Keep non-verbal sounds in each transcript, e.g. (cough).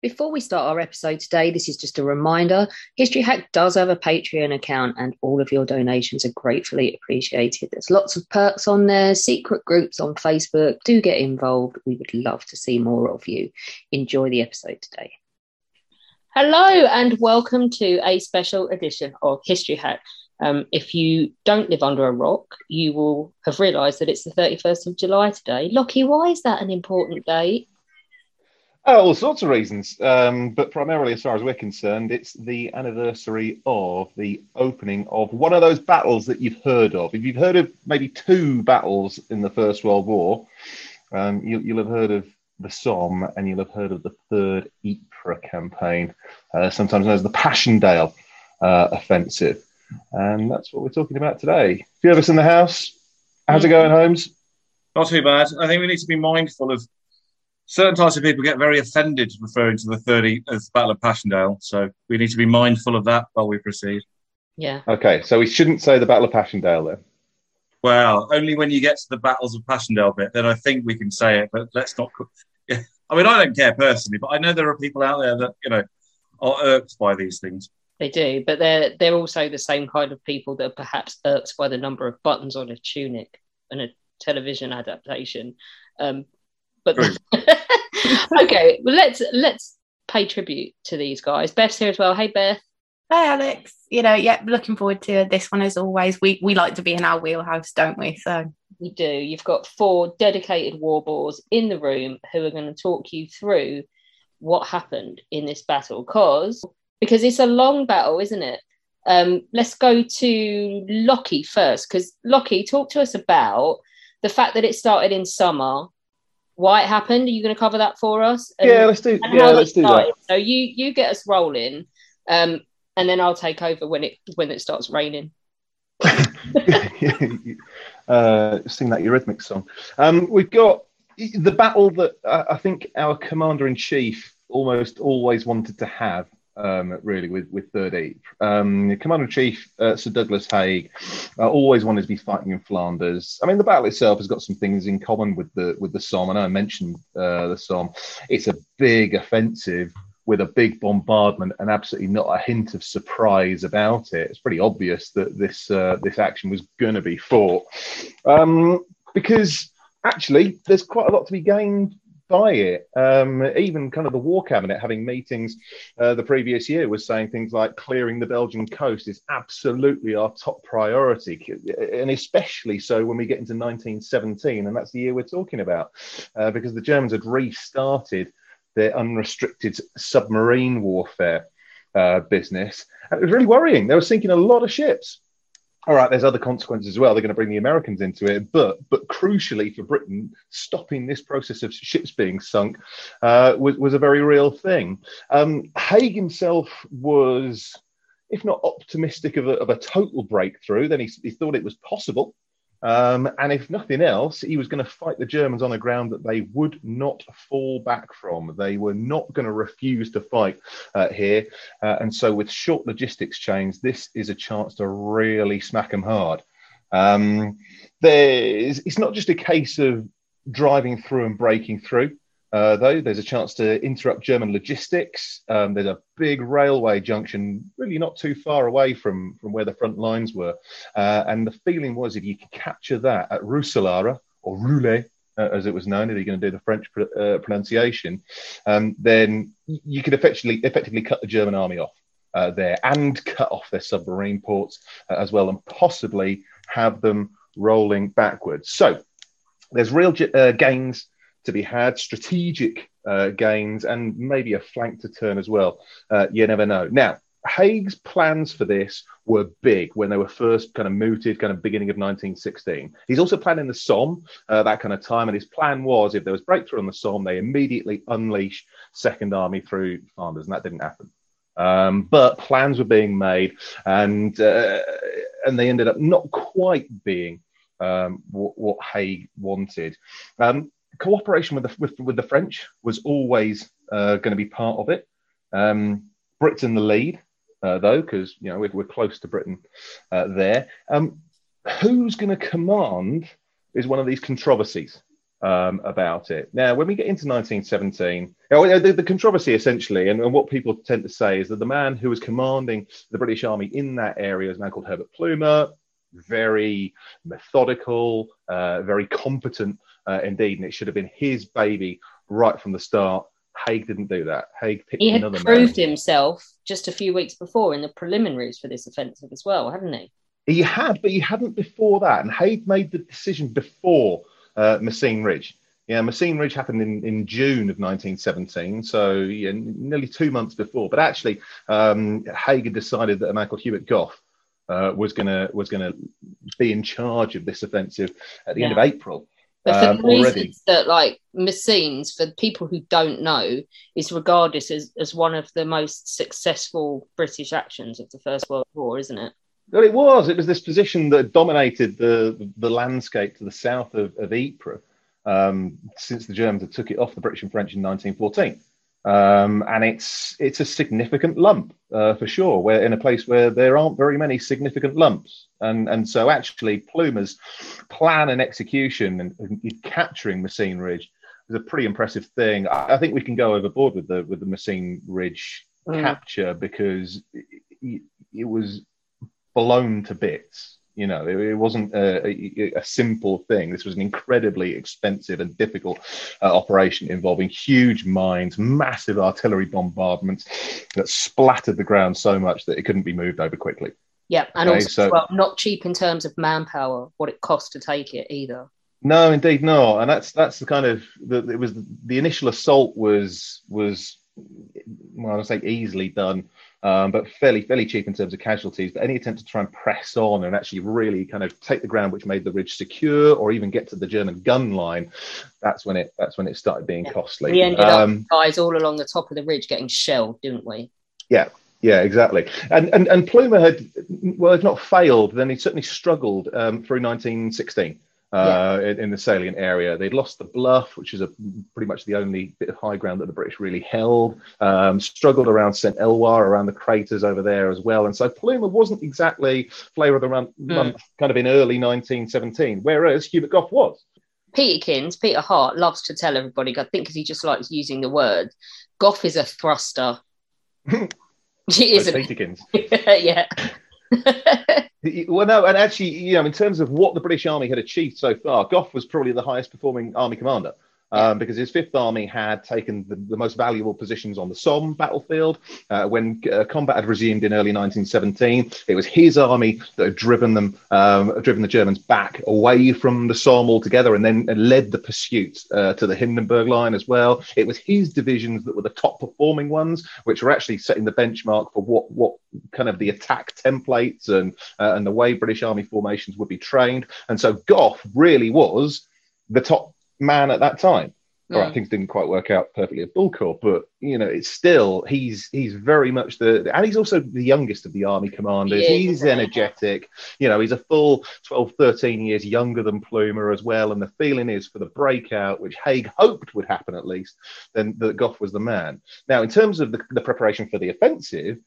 Before we start our episode today, this is just a reminder History Hack does have a Patreon account, and all of your donations are gratefully appreciated. There's lots of perks on there, secret groups on Facebook. Do get involved. We would love to see more of you. Enjoy the episode today. Hello, and welcome to a special edition of History Hack. Um, if you don't live under a rock, you will have realised that it's the 31st of July today. Lockie, why is that an important date? Oh, all sorts of reasons, um, but primarily, as far as we're concerned, it's the anniversary of the opening of one of those battles that you've heard of. If you've heard of maybe two battles in the First World War, um, you, will have heard of the Somme and you'll have heard of the Third Ypres campaign, uh, sometimes known as the Passchendaele uh, Offensive. And that's what we're talking about today. A few of us in the house. How's it going, Holmes? Not too bad. I think we need to be mindful of certain types of people get very offended referring to the 30 as Battle of Passchendaele. So we need to be mindful of that while we proceed. Yeah. Okay, so we shouldn't say the Battle of Passchendaele then. Well, only when you get to the battles of Passchendaele bit, then I think we can say it. But let's not. Yeah. (laughs) I mean, I don't care personally, but I know there are people out there that you know are irked by these things. They do, but they're they're also the same kind of people that are perhaps irked by the number of buttons on a tunic and a television adaptation. Um, but (laughs) okay, well let's let's pay tribute to these guys. Beth's here as well. Hey Beth. Hey Alex. You know, yeah, looking forward to this one as always. We we like to be in our wheelhouse, don't we? So we do. You've got four dedicated war bores in the room who are going to talk you through what happened in this battle, cause because it's a long battle, isn't it? Um, let's go to Lockie first, because Lockie, talk to us about the fact that it started in summer why it happened. Are you going to cover that for us? And, yeah, let's do. Yeah, let's do that. So you you get us rolling, um, and then I'll take over when it when it starts raining. (laughs) uh, sing that Eurythmics song. Um, we've got the battle that I think our commander in chief almost always wanted to have um, really with with Third Ypres. Um, Commander in Chief uh, Sir Douglas Haig uh, always wanted to be fighting in Flanders. I mean, the battle itself has got some things in common with the with the Somme. I know I mentioned uh, the Somme. It's a big offensive with a big bombardment and absolutely not a hint of surprise about it. It's pretty obvious that this uh, this action was going to be fought um, because actually there's quite a lot to be gained by it. Um, even kind of the war cabinet having meetings uh, the previous year was saying things like clearing the Belgian coast is absolutely our top priority, and especially so when we get into 1917, and that's the year we're talking about, uh, because the Germans had restarted their unrestricted submarine warfare uh, business. And it was really worrying. They were sinking a lot of ships all right, there's other consequences as well. They're going to bring the Americans into it, but but crucially for Britain, stopping this process of ships being sunk uh, was was a very real thing. Um, Haig himself was, if not optimistic of a, of a total breakthrough, then he, he thought it was possible. Um, and if nothing else, he was going to fight the Germans on a ground that they would not fall back from. They were not going to refuse to fight uh, here. Uh, and so, with short logistics chains, this is a chance to really smack them hard. Um, it's not just a case of driving through and breaking through. Uh, though there's a chance to interrupt German logistics. Um, there's a big railway junction, really not too far away from, from where the front lines were. Uh, and the feeling was if you could capture that at Roeselare or Roulers, uh, as it was known, if you're going to do the French pr- uh, pronunciation, um, then you could effectively effectively cut the German army off uh, there and cut off their submarine ports uh, as well, and possibly have them rolling backwards. So there's real uh, gains to be had, strategic uh, gains, and maybe a flank to turn as well. you never know. Now, Haig's plans for this were big when they were first kind of mooted, kind of beginning of 1916. He's also planning the Somme, uh, that kind of time, and his plan was if there was breakthrough on the Somme, they immediately unleash Second Army through Flanders, and that didn't happen. Um, but plans were being made, and uh, and they ended up not quite being um, what, what Haig wanted. Um, cooperation with the with, with, the French was always uh, going to be part of it. Um, Britain the lead, uh, though, because you know we're, we're, close to Britain uh, there. Um, who's going to command is one of these controversies um, about it. Now, when we get into 1917, the, the controversy essentially, and, and, what people tend to say is that the man who was commanding the British Army in that area is a man called Herbert Plumer, very methodical, uh, very competent uh, indeed, and it should have been his baby right from the start. Haig didn't do that. Haig picked another man. he had another proved man. himself just a few weeks before in the preliminaries for this offensive as well, hadn't he? He had, but he hadn't before that. And Haig made the decision before uh, Messines Ridge. Yeah, Messines Ridge happened in, in June of 1917, so yeah, nearly two months before. But actually, um, Haig had decided that called Hubert Gough uh, was gonna was gonna be in charge of this offensive at the yeah. end of April. But for um, the reasons that, like, Messines, for people who don't know, is regarded as, as one of the most successful British actions of the First World War, isn't it? Well, it was. It was this position that dominated the the landscape to the south of, of Ypres um, since the Germans had took it off the British and French in 1914. Um, and it's it's a significant lump uh, for sure. We're in a place where there aren't very many significant lumps, and and so actually Plumer's plan and execution and, and capturing Messines Ridge is a pretty impressive thing. I, I, think we can go overboard with the with the Messines Ridge mm. capture because it, it was blown to bits. You know, it, it wasn't a, a, a, simple thing. This was an incredibly expensive and difficult uh, operation involving huge mines, massive artillery bombardments that splattered the ground so much that it couldn't be moved over quickly. Yeah, and okay, also so, well, not cheap in terms of manpower, what it cost to take it either. No, indeed not, and that's that's the kind of the, it was the initial assault was was well, I'd say easily done um, but fairly fairly cheap in terms of casualties. But any attempt to try and press on and actually really kind of take the ground, which made the ridge secure, or even get to the German gun line, that's when it that's when it started being yeah. costly. We ended um, up guys all along the top of the ridge getting shelled, didn't we? Yeah, yeah, exactly. And and and Plumer had well, if not failed, then he certainly struggled um, through 1916 uh, yeah. in, the salient area. They'd lost the bluff, which is a, pretty much the only bit of high ground that the British really held. Um, struggled around St. Eloi, around the craters over there as well. And so Plumer wasn't exactly flavour of the month, mm. kind of in early 1917, whereas Hubert Gough was. Peterkins, Peter Hart, loves to tell everybody, I think because he just likes using the word, Gough is a thruster. (laughs) he is a Peterkins. (laughs) yeah. (laughs) well, no, and actually, you know, in terms of what the British Army had achieved so far, Gough was probably the highest performing army commander um, because his Fifth Army had taken the, the, most valuable positions on the Somme battlefield. Uh, when uh, combat had resumed in early 1917, it was his army that had driven them, um, driven the Germans back away from the Somme altogether, and then led the pursuit uh, to the Hindenburg line as well. It was his divisions that were the top performing ones, which were actually setting the benchmark for what what kind of the attack templates and uh, and the way British Army formations would be trained. And so Gough really was the top man at that time. Mm. All right, things didn't quite work out perfectly at Bullecourt, but you know, it's still he's he's very much the and he's also the youngest of the army commanders. Yeah, he's energetic, you know, he's a full 12, 13 years younger than Plumer as well. And the feeling is for the breakout, which Haig hoped would happen at least, then that Gough was the man. Now, in terms of the, the preparation for the offensive,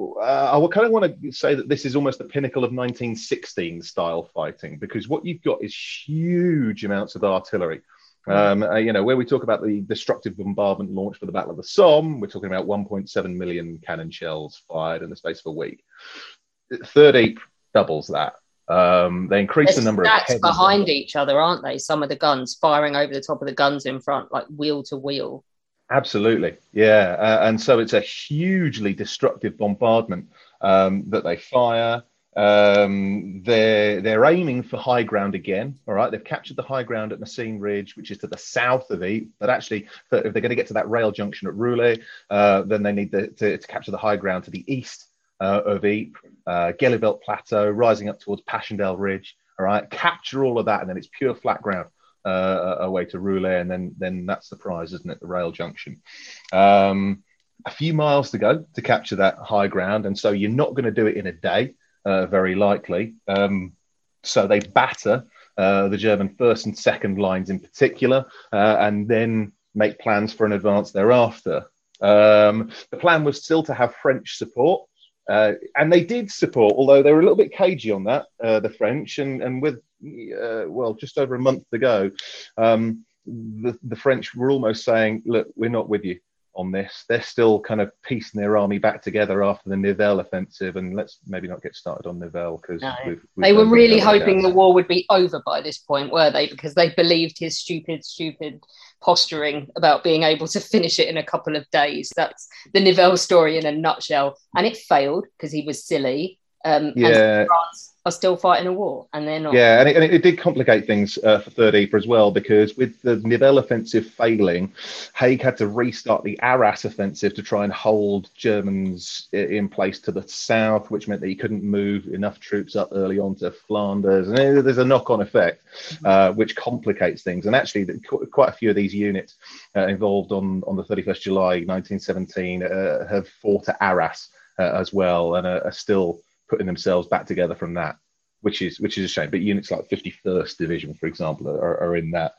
uh, I kind of want to say that this is almost the pinnacle of 1916 style fighting because what you've got is huge amounts of artillery. Hmm. Um, uh, you know, where we talk about the destructive bombardment launch for the Battle of the Somme, we're talking about 1.7 million cannon shells fired in the space of a week. Third Ape doubles that. Um, they increase There's the number stacks of behind each other, aren't they? Some of the guns firing over the top of the guns in front, like wheel to wheel. Absolutely, yeah. Uh, and so it's a hugely destructive bombardment um, that they fire. Um, they're they're aiming for high ground again. All right, they've captured the high ground at Messines Ridge, which is to the south of Ypres. But actually, if they're going to get to that rail junction at Roulers, uh, then they need the, to, to capture the high ground to the east uh, of Ypres, uh, Plateau, rising up towards Passchendaele Ridge. All right, capture all of that, and then it's pure flat ground uh, way to Roulers, and then then that's the prize, isn't it? The rail junction. Um, a few miles to go to capture that high ground, and so you're not going to do it in a day uh, very likely. Um, so they batter uh, the German first and second lines in particular, uh, and then make plans for an advance thereafter. Um, the plan was still to have French support. Uh, and they did support, although they were a little bit cagey on that, uh, the French. And, and with, uh, well, just over a month ago, um, the, the French were almost saying, look, we're not with you on this. They're still kind of piecing their army back together after the Nivelle offensive, and let's maybe not get started on Nivelle because no. they were really hoping the war would be over by this point, were they? Because they believed his stupid, stupid posturing about being able to finish it in a couple of days. That's the Nivelle story in a nutshell, and it failed because he was silly. Um, yeah. France are still fighting a war, and they're not. Yeah, and it, and it did complicate things uh, for Third Ypres as well because with the Nivelle offensive failing, Haig had to restart the Arras offensive to try and hold Germans in place to the south, which meant that he couldn't move enough troops up early on to Flanders, and there's a knock-on effect uh, which complicates things. And actually, quite a few of these units uh, involved on on the 31st July 1917 uh, have fought at Arras uh, as well, and are, are still putting themselves back together from that, which is which is a shame. But units like 51st Division, for example, are, are in that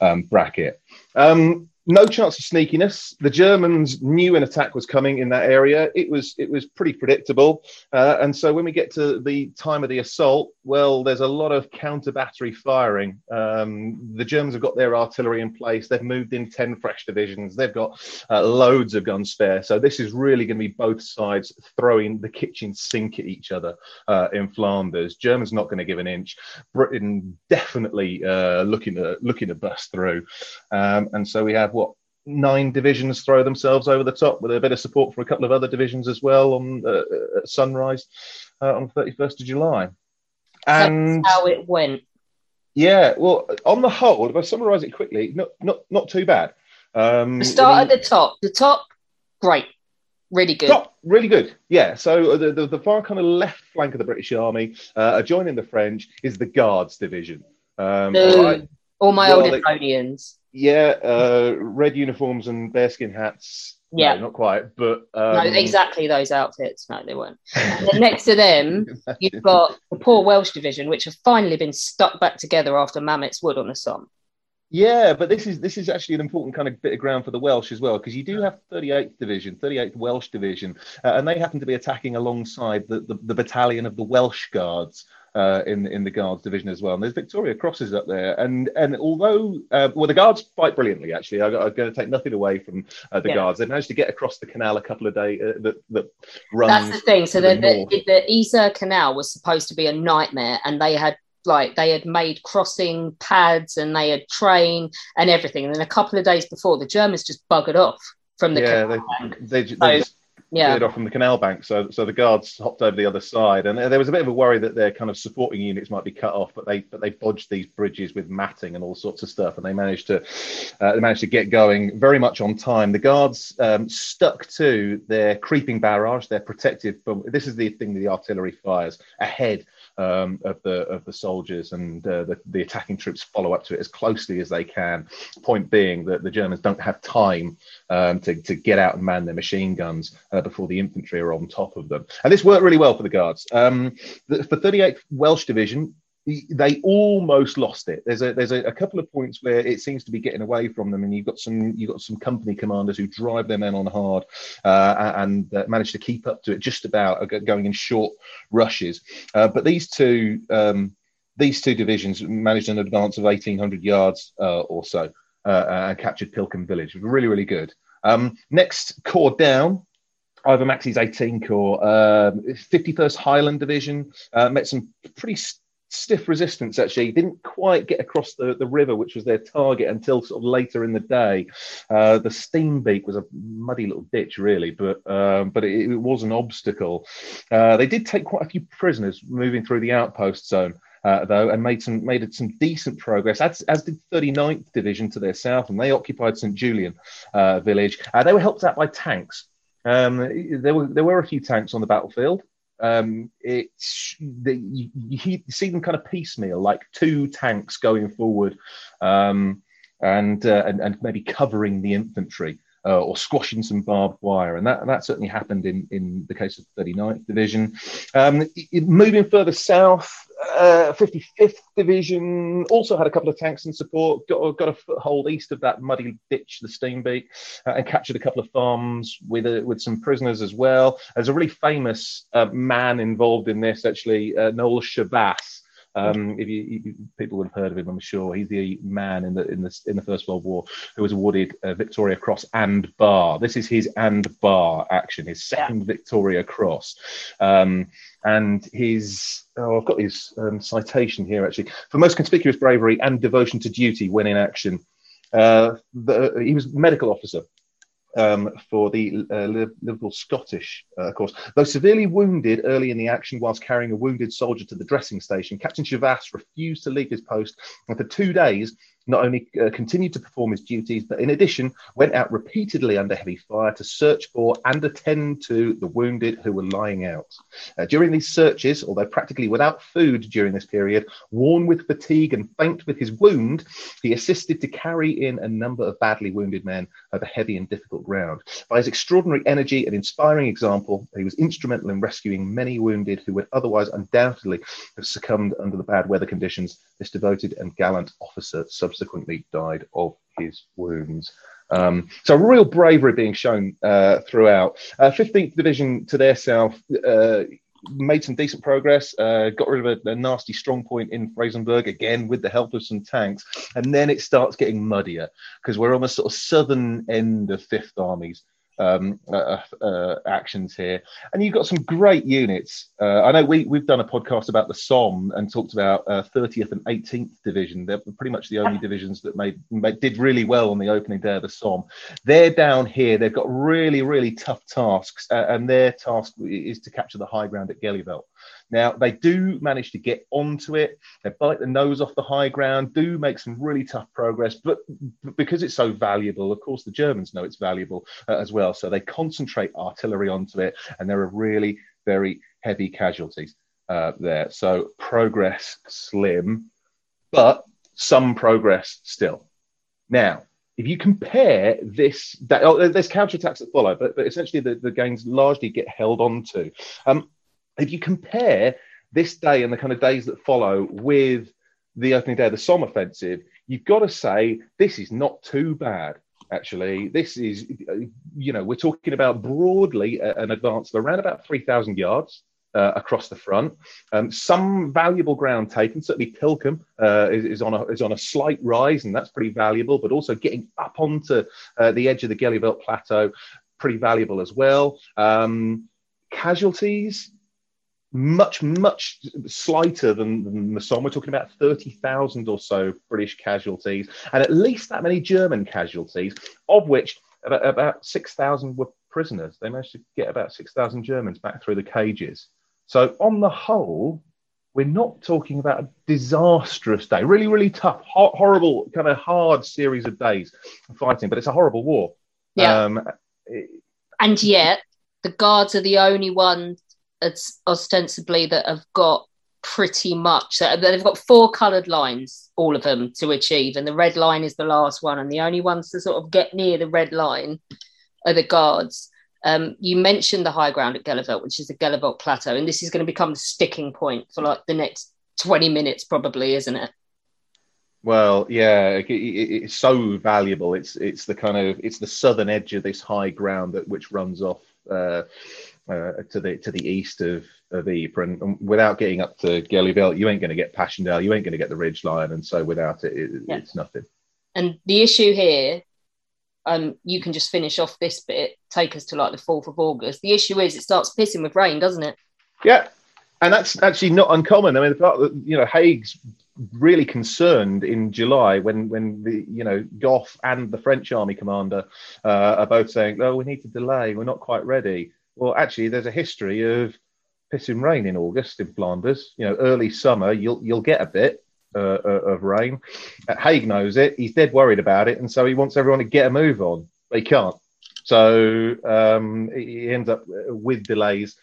um, bracket. Um, no chance of sneakiness. The Germans knew an attack was coming in that area. It was it was pretty predictable, uh, and so when we get to the time of the assault, well, there's a lot of counter battery firing. Um, the Germans have got their artillery in place. They've moved in ten fresh divisions. They've got uh, loads of guns spare. So this is really going to be both sides throwing the kitchen sink at each other uh, in Flanders. Germans not going to give an inch. Britain definitely uh, looking to looking to bust through, um, and so we have nine divisions throw themselves over the top with a bit of support from a couple of other divisions as well on uh, at sunrise uh, on 31st of July. And That's how it went. Yeah, well, on the whole, if I summarise it quickly, not not not too bad. Um, start I mean, at the top. The top, great, really good. Top, really good. Yeah. So the, the, the far kind of left flank of the British Army, uh, adjoining the French, is the Guards division. Um, all, right. all my well, old Etonians. Yeah, uh, red uniforms and bearskin hats. Yeah, no, not quite, but um... no, exactly those outfits. No, they weren't. (laughs) next to them, you've got the poor Welsh division, which have finally been stuck back together after Mametz Wood on the Somme. Yeah, but this is this is actually an important kind of bit of ground for the Welsh as well, because you do have 38th Division, 38th Welsh Division, uh, and they happen to be attacking alongside the, the, the battalion of the Welsh Guards, uh, in in the guards division as well. And there's Victoria Crosses up there, and and although uh, well the guards fight brilliantly actually, I, am going to take nothing away from uh, the yeah. guards. They managed to get across the canal a couple of days uh, that that runs. That's the thing. So the the, the, the Canal was supposed to be a nightmare, and they had like they had made crossing pads and they had train and everything. And then a couple of days before, the Germans just buggered off from the yeah, they, they, they, so, yeah. off from the canal bank. So, so the guards hopped over the other side, and there was a bit of a worry that their kind of supporting units might be cut off. But they, but they bodged these bridges with matting and all sorts of stuff, and they managed to, uh, they managed to get going very much on time. The guards um, stuck to their creeping barrage, their protective. This is the thing that the artillery fires ahead um, of the of the soldiers, and uh, the, the attacking troops follow up to it as closely as they can. Point being that the Germans don't have time um, to, to get out and man their machine guns uh, before the infantry are on top of them. And this worked really well for the Guards. Um, the, for 38th Welsh Division, they almost lost it. There's a there's a, a, couple of points where it seems to be getting away from them, and you've got some you've got some company commanders who drive their men on hard uh, and uh, manage to keep up to it just about uh, going in short rushes. Uh, but these two um, these two divisions managed an advance of 1,800 yards uh, or so uh, and captured Pilkem village. Really really good. Um, next corps down Ivor Maxse's 18 Corps, um, 51st Highland Division, uh, met some pretty stiff resistance actually didn't quite get across the, the river which was their target until sort of later in the day uh, the Steenbeek was a muddy little ditch really but um, but it, it, was an obstacle uh, they did take quite a few prisoners moving through the outpost zone uh, though, and made some made some decent progress, as, as did 39th Division to their south, and they occupied St Julien uh, village. Uh, they were helped out by tanks. Um, there were there were a few tanks on the battlefield. Um, it's the, you, you, see them kind of piecemeal, like two tanks going forward, um, and, uh, and and maybe covering the infantry. Uh, or squashing some barbed wire. And that, that certainly happened in, in the case of 39th Division. Um, moving further south, uh, 55th Division also had a couple of tanks in support, got, got a foothold east of that muddy ditch, the Steenbeek, uh, and captured a couple of farms with, uh, with some prisoners as well. There's a really famous uh, man involved in this, actually, uh, Noel Chavasse. Um, if you, you, people would have heard of him, I'm sure he's the man in the in the in the First World War who was awarded uh, Victoria Cross and Bar. This is his and Bar action, his second yeah. Victoria Cross, um, and his oh, I've got his um, citation here actually for most conspicuous bravery and devotion to duty when in action. Uh, the, he was medical officer um, for the uh, Liverpool Scottish, uh, of course. Though severely wounded early in the action whilst carrying a wounded soldier to the dressing station, Captain Chavasse refused to leave his post, and for two days not only uh, continued to perform his duties, but in addition went out repeatedly under heavy fire to search for and attend to the wounded who were lying out. Uh, during these searches, although practically without food during this period, worn with fatigue and faint with his wound, he assisted to carry in a number of badly wounded men over heavy and difficult ground. By his extraordinary energy and inspiring example, he was instrumental in rescuing many wounded who would otherwise undoubtedly have succumbed under the bad weather conditions. This devoted and gallant officer sub subsequently died of his wounds. Um, so real bravery being shown uh, throughout. Uh, 15th Division to their south uh, made some decent progress, uh, got rid of a, a, nasty strong point in Frezenberg again with the help of some tanks. And then it starts getting muddier because we're on the sort of southern end of Fifth Army's um, uh, uh, actions here. And you've got some great units. Uh, I know we, we've done a podcast about the Somme and talked about 30th uh, and 18th Division. They're pretty much the only divisions that made, made, did really well on the opening day of the Somme. They're down here. They've got really, really tough tasks, uh, and their task is to capture the high ground at Gheluvelt. Now, they do manage to get onto it. They bite the nose off the high ground, do make some really tough progress, but because it's so valuable, of course, the Germans know it's valuable uh, as well. So they concentrate artillery onto it, and there are really very heavy casualties uh, there. So progress slim, but some progress still. Now, if you compare this, that, oh, there's counterattacks that follow, but, but essentially the, the gains largely get held on to. Um, if you compare this day and the kind of days that follow with the opening day of the Somme offensive, you've got to say this is not too bad. Actually, this is, you know, we're talking about broadly an advance of around about 3,000 yards. Uh, across the front. Um, some valuable ground taken. Certainly, Pilkem uh, is, is, on a, is on a slight rise, and that's pretty valuable. But also getting up onto uh, the edge of the Gheluvelt Plateau, pretty valuable as well. Um, casualties, much, much slighter than, than the Somme. We're talking about 30,000 or so British casualties, and at least that many German casualties, of which about, about 6,000 were prisoners. They managed to get about 6,000 Germans back through the cages. So, on the whole, we're not talking about a disastrous day, really, really tough, ho- horrible, kind of hard series of days of fighting, but it's a horrible war. Yeah. Um, it, and yet, the guards are the only ones ostensibly that have got pretty much they've got four coloured lines, all of them to achieve, and the red line is the last one, and the only ones to sort of get near the red line are the guards. Um, you mentioned the high ground at Gheluvelt, which is the Gheluvelt Plateau, and this is going to become the sticking point for like the next 20 minutes, probably, isn't it? Well, yeah, it, it, it's so valuable. It's it's the kind of it's the southern edge of this high ground that which runs off uh, uh, to the to the east of of Ypres, and, without getting up to Gheluvelt, you ain't going to get Passchendaele, you ain't going to get the Ridge Line, and so without it, it yeah. it's nothing. And the issue here, um, you can just finish off this bit, take us to like the fourth of August. The issue is it starts pissing with rain, doesn't it? Yeah, and that's actually not uncommon. I mean, the fact that you know Haig's really concerned in July when when the you know Gough and the French army commander uh, are both saying, oh, we need to delay. We're not quite ready." Well, actually, there's a history of pissing rain in August in Flanders. You know, early summer, you'll you'll get a bit uh, uh of rain. Uh, Haig knows it. He's dead worried about it, and so he wants everyone to get a move on, They can't. So um, he ends up uh, with delays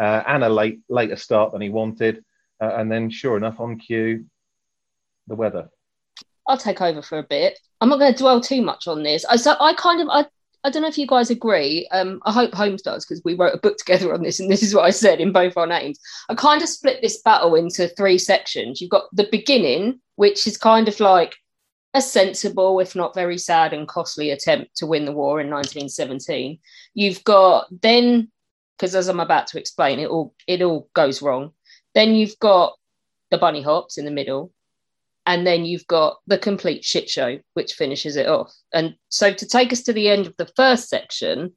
uh, and a late later start than he wanted. Uh, and then, sure enough, on cue, the weather. I'll take over for a bit. I'm not going to dwell too much on this. I so I kind of I I don't know if you guys agree. Um, I hope Holmes does because we wrote a book (laughs) together on this, and this is what I said in both our names. I kind of split this battle into three sections. You've got the beginning, which is kind of like a sensible, if not very sad and costly attempt to win the war in 1917. You've got then, because as I'm about to explain, it all it all goes wrong. Then you've got the bunny hops in the middle, and then you've got the complete shit show, which finishes it off. And so, to take us to the end of the first section,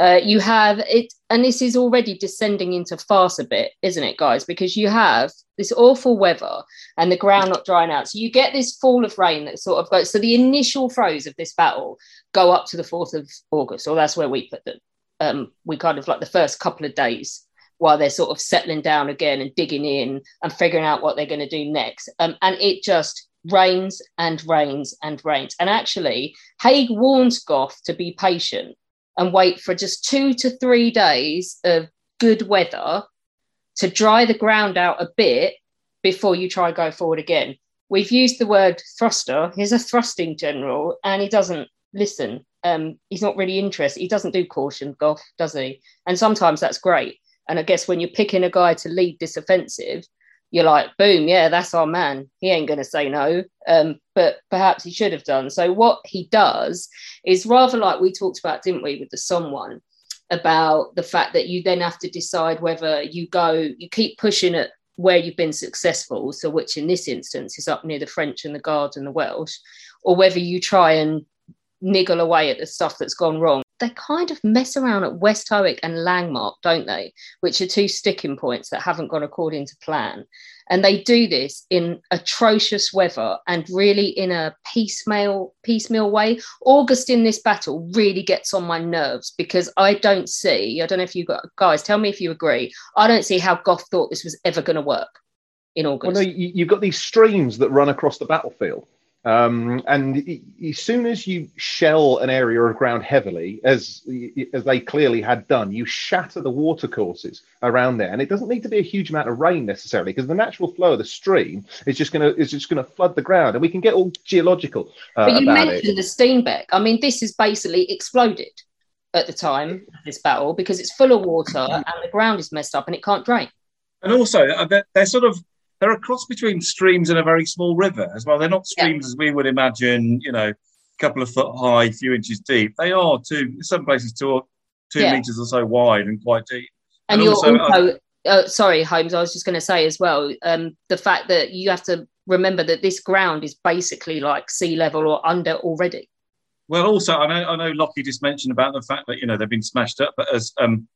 uh, you have it, and this is already descending into farce a bit, isn't it, guys? Because you have this awful weather and the ground not drying out. So you get this fall of rain that sort of goes. So the initial throes of this battle go up to the 4th of August, or that's where we put them. Um, we kind of like the first couple of days while they're sort of settling down again and digging in and figuring out what they're going to do next. Um, and it just rains and rains and rains. And actually, Haig warns Gough to be patient and wait for just two to three days of good weather to dry the ground out a bit before you try go forward again. We've used the word thruster. He's a thrusting general and he doesn't listen. Um, he's not really interested. He doesn't do caution, Gough, does he? And sometimes that's great. And I guess when you're picking a guy to lead this offensive, you're like, boom, yeah, that's our man. He ain't going to say no. Um, but perhaps he should have done. So what he does is rather like we talked about, didn't we, with the Somme one, about the fact that you then have to decide whether you go, you keep pushing at where you've been successful, so which in this instance is up near the French and the Guards and the Welsh, or whether you try and niggle away at the stuff that's gone wrong they kind of mess around at Westhoek and Langemarck, don't they? Which are two sticking points that haven't gone according to plan. And they do this in atrocious weather and really in a piecemeal, piecemeal way. August in this battle really gets on my nerves because I don't see, I don't know if you guys tell me if you agree, I don't see how Gough thought this was ever going to work in August. Well, no, you, have got these streams that run across the battlefield. Um, and as soon as you shell an area of ground heavily, as as they clearly had done, you shatter the watercourses around there. And it doesn't need to be a huge amount of rain necessarily, because the natural flow of the stream is just going to is just going to flood the ground, and we can get all geological. Uh, but you mentioned it. the Steenbeek. I mean, this is basically exploded at the time of this battle because it's full of water and the ground is messed up and it can't drain. And also, uh, they're sort of they're a cross between streams and a very small river as well. They're not streams yeah. as we would imagine, you know, a couple of foot high, few inches deep. They are two, some places two, two yeah. meters or so wide and quite deep. And, and you're also, also uh, sorry, Holmes, I was just going to say as well, um, the fact that you have to remember that this ground is basically like sea level or under already. Well, also, I know, I know Lockie just mentioned about the fact that, you know, they've been smashed up, but as um,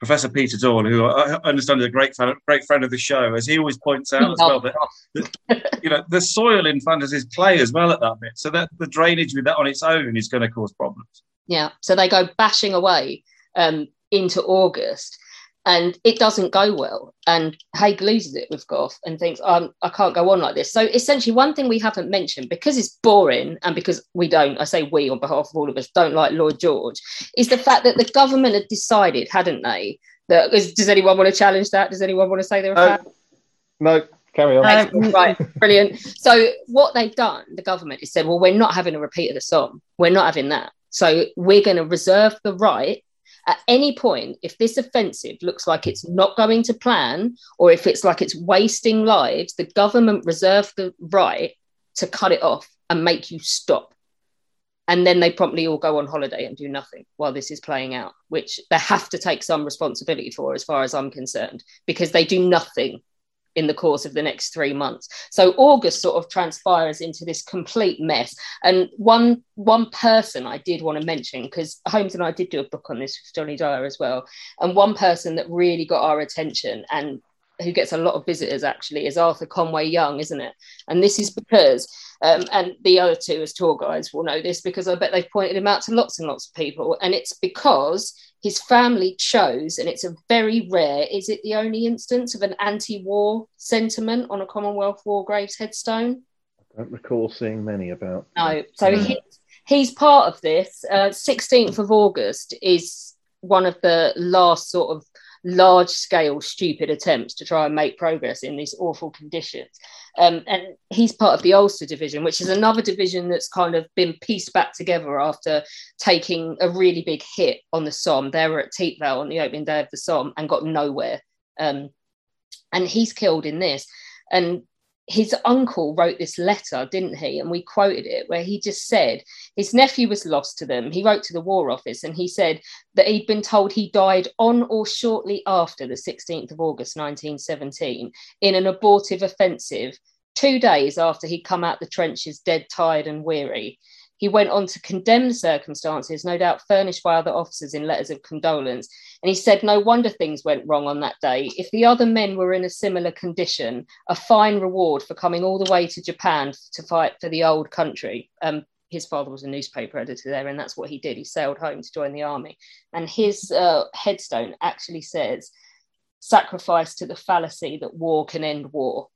Professor Peter Doyle, who I understand is a great fan, great friend of the show, as he always points out as well that, that you know the soil in Flanders is clay as well at that bit, so that the drainage with that on its own is going to cause problems. Yeah, so they go bashing away um, into August, and it doesn't go well. And Haig loses it with Gough and thinks, um, I can't go on like this. So essentially, one thing we haven't mentioned, because it's boring and because we don't, I say we on behalf of all of us, don't like Lloyd George, is the fact that the government had decided, hadn't they? That is, does anyone want to challenge that? Does anyone want to say they're a uh, No, carry on. Um, right, brilliant. So what they've done, the government, has said, well, we're not having a repeat of the Somme. We're not having that. So we're going to reserve the right at any point, if this offensive looks like it's not going to plan or if it's like it's wasting lives, the government reserve the right to cut it off and make you stop. And then they promptly all go on holiday and do nothing while this is playing out, which they have to take some responsibility for, as far as I'm concerned, because they do nothing in the course of the next three months. So August sort of transpires into this complete mess. And one one person I did want to mention because Holmes and I did do a book on this with Johnny Dyer as well, and one person that really got our attention and who gets a lot of visitors actually is Arthur Conway Young, isn't it? And this is because, um, and the other two as tour guides will know this because I bet they've pointed him out to lots and lots of people. And it's because his family chose, and it's a very rare, is it the only instance of an anti war sentiment on a Commonwealth War Graves headstone? I don't recall seeing many about. No. So he, he's part of this. Uh, 16th of August is one of the last sort of large scale stupid attempts to try and make progress in these awful conditions. Um, and he's part of the ulster division which is another division that's kind of been pieced back together after taking a really big hit on the somme. They were at Thiepval on the opening day of the somme and got nowhere. Um, and he's killed in this. And his uncle wrote this letter, didn't he? And we quoted it where he just said his nephew was lost to them. He wrote to the War Office and he said that he'd been told he died on or shortly after the 16th of August 1917 in an abortive offensive, two days after he'd come out the trenches dead, tired, and weary. He went on to condemn circumstances, no doubt furnished by other officers in letters of condolence. And he said, No wonder things went wrong on that day. If the other men were in a similar condition, a fine reward for coming all the way to Japan to fight for the old country. Um, his father was a newspaper editor there, and that's what he did. He sailed home to join the army. And his uh, headstone actually says, Sacrifice to the fallacy that war can end war,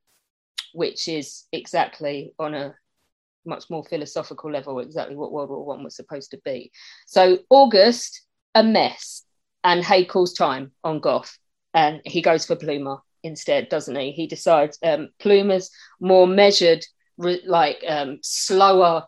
which is exactly on a much more philosophical level exactly what World War One was supposed to be. So August, a mess, and Haig calls time on Gough, and he goes for Plumer instead, doesn't he? He decides um, Plumer's more measured, re- like um, slower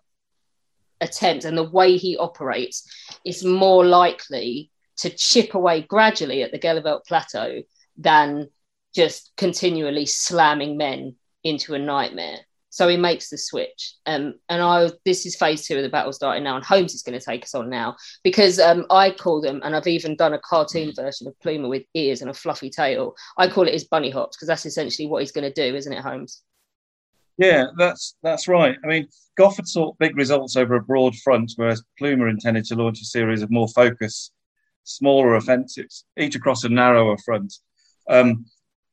attempt, and the way he operates is more likely to chip away gradually at the Gheluvelt Plateau than just continually slamming men into a nightmare. So he makes the switch. Um, and I this is phase two of the battle starting now, and Holmes is going to take us on now because um, I call them, and I've even done a cartoon version of Plumer with ears and a fluffy tail. I call it his bunny hops because that's essentially what he's going to do, isn't it, Holmes? Yeah, that's that's right. I mean, Gough sought big results over a broad front, whereas Plumer intended to launch a series of more focused, smaller offensives, each across a narrower front. Um,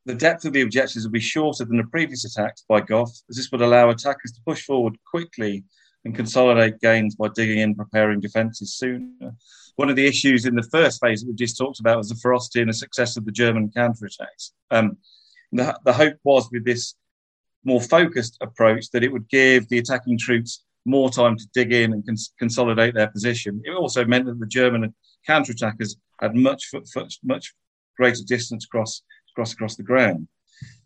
the depth of the objectives would be shorter than the previous attacks by Gough, as this would allow attackers to push forward quickly and consolidate gains by digging in, preparing defences sooner. One of the issues in the first phase that we just talked about was the ferocity and the success of the German counterattacks. Um, the, the hope was with this more focused approach that it would give the attacking troops more time to dig in and cons- consolidate their position. It also meant that the German counterattackers had much, much, much greater distance across cross across the ground.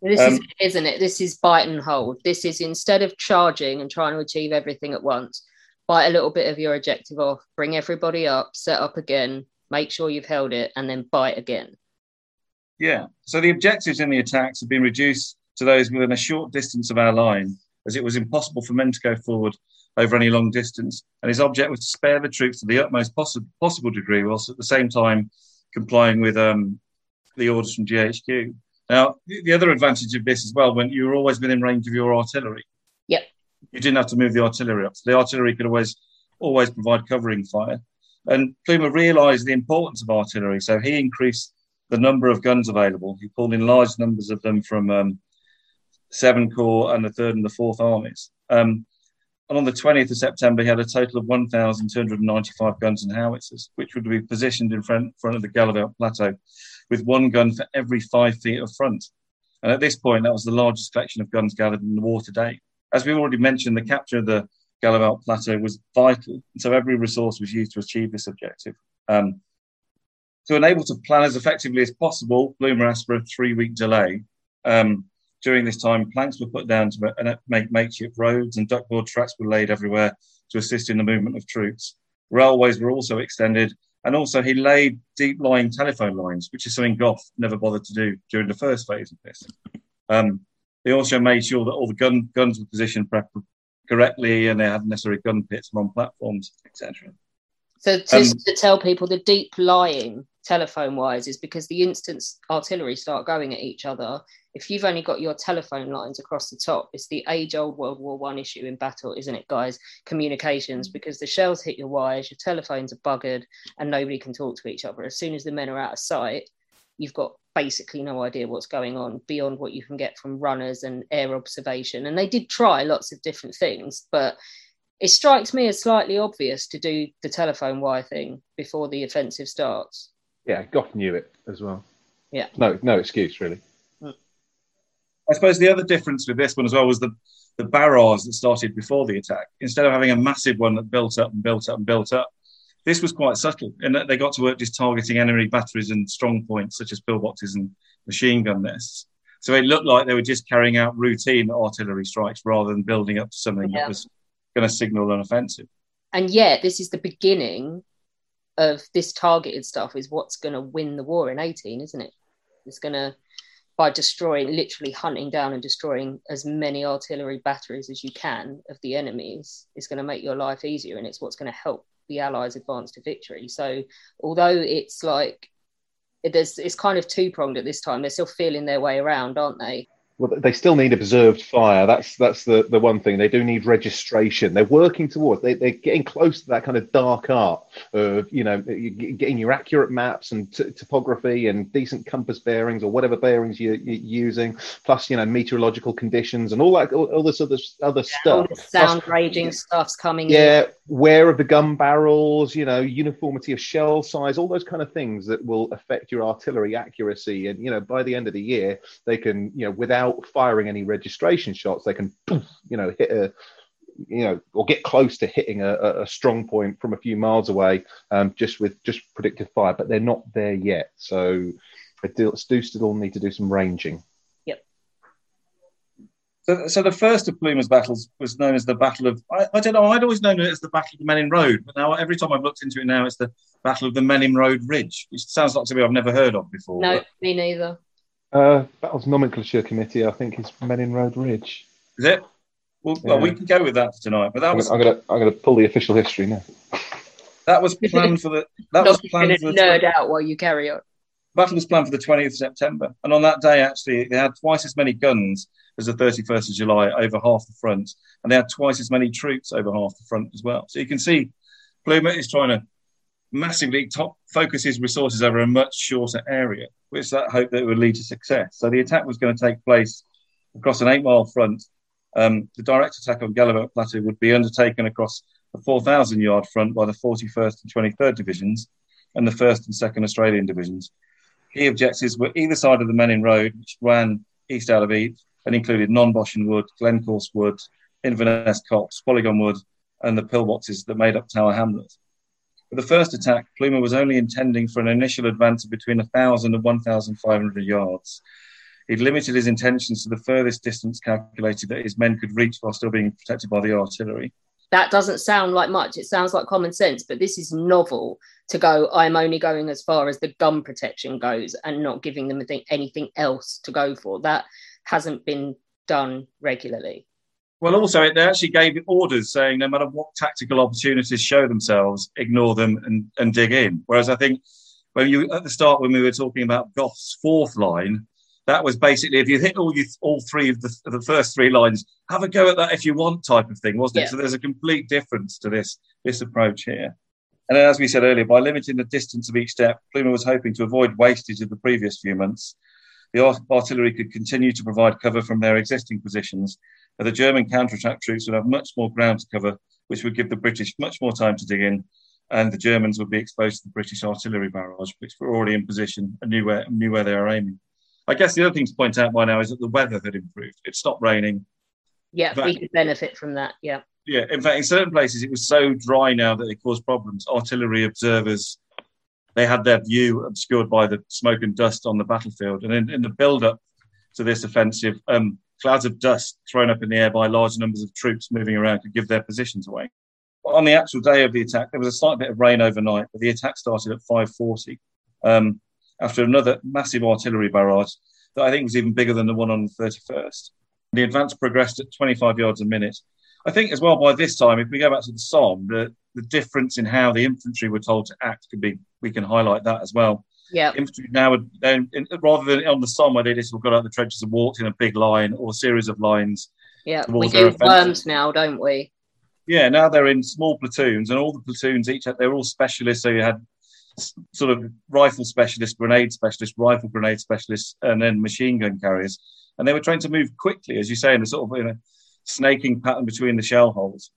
This um, is, isn't it? This is bite and hold. This is instead of charging and trying to achieve everything at once, bite a little bit of your objective off, bring everybody up, set up again, make sure you've held it, and then bite again. Yeah. So the objectives in the attacks have been reduced to those within a short distance of our line, as it was impossible for men to go forward over any long distance. And his object was to spare the troops to the utmost possible, possible degree, whilst at the same time complying with um, the orders from GHQ. Now, the other advantage of this as well, when you were always within range of your artillery. Yep. You didn't have to move the artillery up. So the artillery could always always provide covering fire. And Plumer realised the importance of artillery, so he increased the number of guns available. He pulled in large numbers of them from um, Seven Corps and the Third and the Fourth Armies. Um, and on the 20th of September, he had a total of 1,295 guns and howitzers, which would be positioned in front, front of the Gheluvelt Plateau with one gun for every five feet of front. And at this point, that was the largest collection of guns gathered in the war to date. As we've already mentioned, the capture of the Gheluvelt Plateau was vital, and so every resource was used to achieve this objective. Um, to enable to plan as effectively as possible, Plumer asked for a three-week delay. Um, during this time, planks were put down to make makeshift roads, and duckboard tracks were laid everywhere to assist in the movement of troops. Railways were also extended, and also, he laid deep lying telephone lines, which is something Gough never bothered to do during the first phase of this. Um, they also made sure that all the gun, guns were positioned correctly and they had necessary gun pits and on platforms, etc. So, just um, to tell people, the deep lying telephone wires is because the instant artillery start going at each other, if you've only got your telephone lines across the top, it's the age-old World War One issue in battle, isn't it, guys? Communications, because the shells hit your wires, your telephones are buggered, and nobody can talk to each other. As soon as the men are out of sight, you've got basically no idea what's going on beyond what you can get from runners and air observation. And they did try lots of different things, but it strikes me as slightly obvious to do the telephone wire thing before the offensive starts. Yeah, Gough knew it as well. Yeah. No, no excuse really. Hmm. I suppose the other difference with this one as well was the the barrage that started before the attack. Instead of having a massive one that built up and built up and built up, this was quite subtle in that they got to work just targeting enemy batteries and strong points such as pillboxes and machine gun nests. So it looked like they were just carrying out routine artillery strikes rather than building up to something yeah. that was going to signal an offensive. And yet, this is the beginning of this targeted stuff. Is what's going to win the war in eighteen, isn't it? It's going to by destroying, literally hunting down and destroying as many artillery batteries as you can of the enemies, is going to make your life easier, and it's what's going to help the Allies advance to victory. So, although it's like it, it's kind of two pronged at this time, they're still feeling their way around, aren't they? Well, they still need observed fire. That's that's the, the one thing. They do need registration. They're working towards. They they're getting close to that kind of dark art of you know getting your accurate maps and t- topography and decent compass bearings or whatever bearings you're, you're, using, plus you know meteorological conditions and all that all, all this other other yeah, stuff. sound plus, raging stuff's coming. Yeah, in. where of the gun barrels, you know, uniformity of shell size, all those kind of things that will affect your artillery accuracy. And you know, by the end of the year, they can you know without without firing any registration shots, they can, you know, hit a, you know, or get close to hitting a, a strong point from a few miles away, um, just with just predictive fire. But they're not there yet, so they do, do still need to do some ranging. Yep. So, so the first of Plumer's battles was known as the Battle of. I, I don't know. I'd always known it as the Battle of the Menin Road, but now every time I've looked into it now, it's the Battle of the Menin Road Ridge, which sounds like something I've never heard of before. No, but... me neither. Uh, Battles Nomenclature Committee, I think, is Menin Road Ridge. Is it? Well, yeah. well, we can go with that tonight. But that I'm was. I'm gonna I'm gonna pull the official history now. That was planned for the. That was planned for the nerd 20, out while you carry on. Battle was planned for the 20th of September, and on that day, actually, they had twice as many guns as the 31st of July over half the front, and they had twice as many troops over half the front as well. So you can see, Plumer is trying to massively top focuses resources over a much shorter area, which that hope that it would lead to success. So the attack was going to take place across an eight mile front. Um, the direct attack on Gheluvelt Plateau would be undertaken across a 4,000 yard front by the 41st and 23rd Divisions and the 1st and 2nd Australian Divisions. Key objectives were either side of the Menin Road, which ran east out of Ypres and included Nonne Bosschen Wood, Glencorse Wood, Inverness Copse, Polygon Wood, and the pillboxes that made up Tower Hamlet. For the first attack, Plumer was only intending for an initial advance of between 1,000 and 1,500 yards. He'd limited his intentions to the furthest distance calculated that his men could reach while still being protected by the artillery. That doesn't sound like much. It sounds like common sense, but this is novel to go, I'm only going as far as the gun protection goes and not giving them anything else to go for. That hasn't been done regularly. Well, also, they actually gave orders saying no matter what tactical opportunities show themselves, ignore them and, and dig in. Whereas I think when you at the start when we were talking about Gough's fourth line, that was basically if you hit all you all three of the, the first three lines, have a go at that if you want type of thing, wasn't it? So there's a complete difference to this this approach here. And as we said earlier, by limiting the distance of each step, Plumer was hoping to avoid wastage of the previous few months. The artillery could continue to provide cover from their existing positions the German counterattack troops would have much more ground to cover, which would give the British much more time to dig in, and the Germans would be exposed to the British artillery barrage, which were already in position and knew where, knew where they were aiming. I guess the other thing to point out by now is that the weather had improved. It stopped raining. Yeah, fact, we could benefit from that. Yeah. Yeah. In fact, in certain places, it was so dry now that it caused problems. Artillery observers, they had their view obscured by the smoke and dust on the battlefield. And in, in the build up to this offensive, um, clouds of dust thrown up in the air by large numbers of troops moving around could give their positions away. But on the actual day of the attack, there was a slight bit of rain overnight, but the attack started at 5:40 um, after another massive artillery barrage that I think was even bigger than the one on the 31st. The advance progressed at 25 yards a minute. I think as well by this time, if we go back to the Somme, the, the difference in how the infantry were told to act could be, we can highlight that as well. Yeah. Infantry now then rather than on the Somme where they just got out the trenches and walked in a big line or a series of lines. Yeah, we do worms now, don't we? Yeah, now they're in small platoons, and all the platoons each they're all specialists. So you had sort of rifle specialist, grenade specialist, rifle grenade specialists, and then machine gun carriers. And they were trying to move quickly, as you say, in a sort of you know, snaking pattern between the shell holes,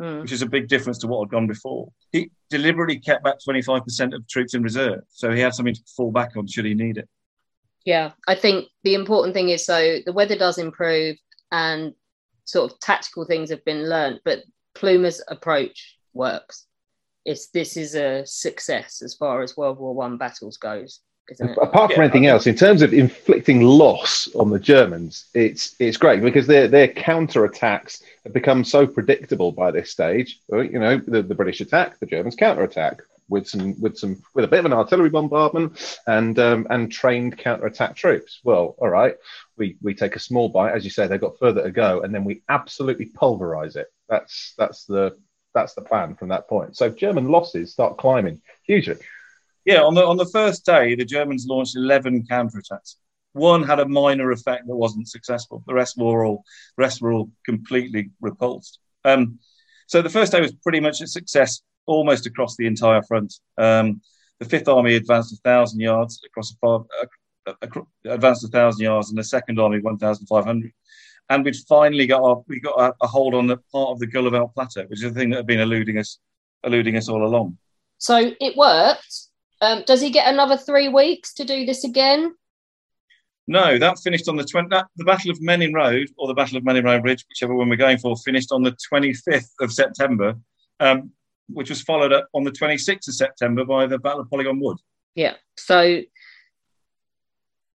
mm. which is a big difference to what had gone before. He deliberately kept back 25% of troops in reserve, so he had something to fall back on should he need it. Yeah, I think the important thing is so the weather does improve and sort of tactical things have been learned, but Plumer's approach works. It's this is a success as far as World War One battles goes. Apart from yeah, anything else, in terms of inflicting loss on the Germans, it's it's great because their their counter attacks have become so predictable by this stage. You know, the, the British attack, the Germans counter attack with some with some with a bit of an artillery bombardment and um, and trained counter attack troops. Well, all right, we we take a small bite, as you say, they've got further to go, and then we absolutely pulverize it. That's that's the that's the plan from that point. So German losses start climbing hugely. Yeah, on the on the first day, the Germans launched eleven counterattacks. One had a minor effect that wasn't successful. The rest were all the rest were all completely repulsed. Um, so the first day was pretty much a success almost across the entire front. Um, the Fifth Army advanced a thousand yards across a far, uh, uh, advanced a thousand yards, and the Second Army one thousand five hundred. And we'd finally got our, we got a, a, hold on the part of the Gheluvelt Plateau, which is the thing that had been eluding us, eluding us all along. So it worked. Um, does he get another three weeks to do this again? No, that finished on the 20, that, the Battle of Menin Road or the Battle of Menin Road Ridge, whichever one we're going for, finished on the 25th of September, um, which was followed up on the 26th of September by the Battle of Polygon Wood. Yeah. So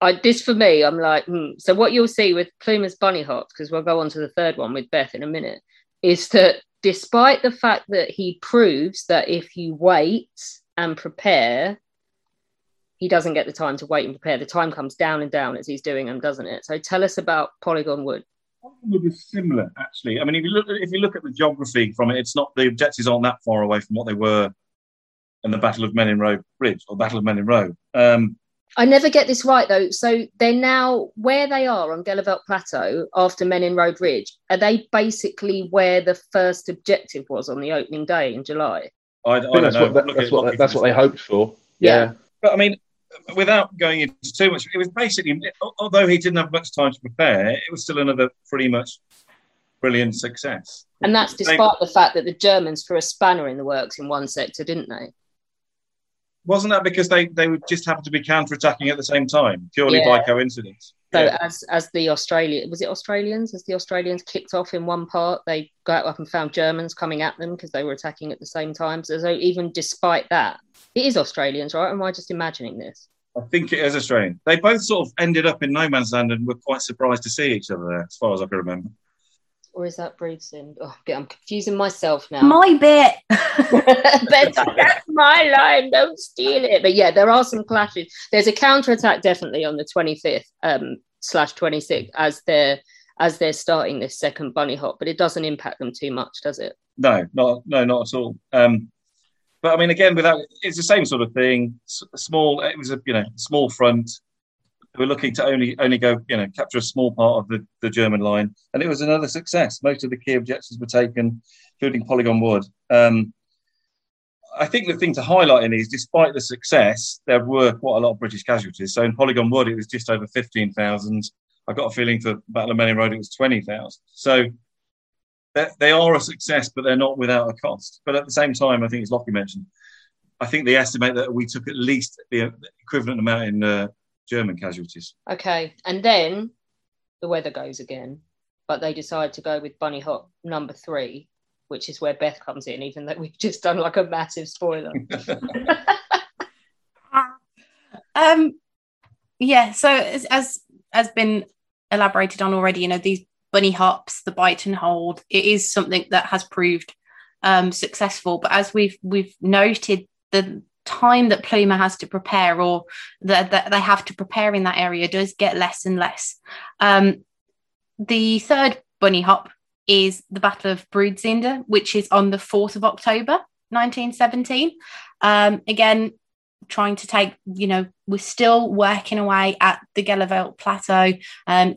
I, this for me, I'm like, hmm. so what you'll see with Plumer's bunny hops, because we'll go on to the third one with Beth in a minute, is that despite the fact that he proves that if you wait and prepare, he doesn't get the time to wait and prepare. The time comes down and down as he's doing them, doesn't it? So tell us about Polygon Wood. Polygon Wood is similar, actually. I mean, if you look if you look at the geography from it, it's not the objectives aren't that far away from what they were in the Battle of Menin Road Bridge or Battle of Menin Road. Um, I never get this right though. So they're now where they are on Gheluvelt Plateau after Menin Road Ridge. Are they basically where the first objective was on the opening day in July? I, I don't that's know. What, that, that's what, that's what they hoped for. Yeah. yeah. But I mean, without going into too much, it was basically, although he didn't have much time to prepare, it was still another pretty much brilliant success. And that's despite they, the fact that the Germans threw a spanner in the works in one sector, didn't they? Wasn't that because they, they would just happen to be counter-attacking at the same time, purely yeah. by coincidence? So yeah. as as the Australian was it Australians as the Australians kicked off in one part, they got up and found Germans coming at them because they were attacking at the same time. So, so even despite that, it is Australians, right? Or am I just imagining this? I think it is Australian. They both sort of ended up in no man's land and were quite surprised to see each other there, as far as I can remember. Or is that Bravesend? Oh, I'm confusing myself now. My bit. (laughs) that's my line. Don't steal it. But yeah, there are some clashes. There's a counter attack definitely on the 25th um, slash 26th as they're as they're starting this second bunny hop, but it doesn't impact them too much, does it? No, not no, not at all. Um, but I mean, again, without it's the same sort of thing. S- small, it was a you know small front. We were looking to only only go you know capture a small part of the, the German line, and it was another success. Most of the key objectives were taken, including Polygon Wood. Um, I think the thing to highlight in these, despite the success, there were quite a lot of British casualties. So in Polygon Wood, it was just over fifteen thousand. I got a feeling for Battle of Menin Road, it was twenty thousand. So they are a success, but they're not without a cost. But at the same time, I think as Lockie mentioned, I think they estimate that we took at least the equivalent amount in uh, German casualties. Okay, and then the weather goes again, but they decide to go with Bunny Hop number three, which is where Beth comes in, even though we've just done like a massive spoiler. (laughs) um, yeah. So as, as has been elaborated on already, you know these bunny hops, the bite and hold. It is something that has proved um, successful. But as we've we've noted, the time that Plumer has to prepare or that, that they have to prepare in that area does get less and less. Um, the third bunny hop is the Battle of Broodseinde, which is on the 4th of October, 1917. Um, again, trying to take, you know, we're still working away at the Gheluvelt Plateau. Um,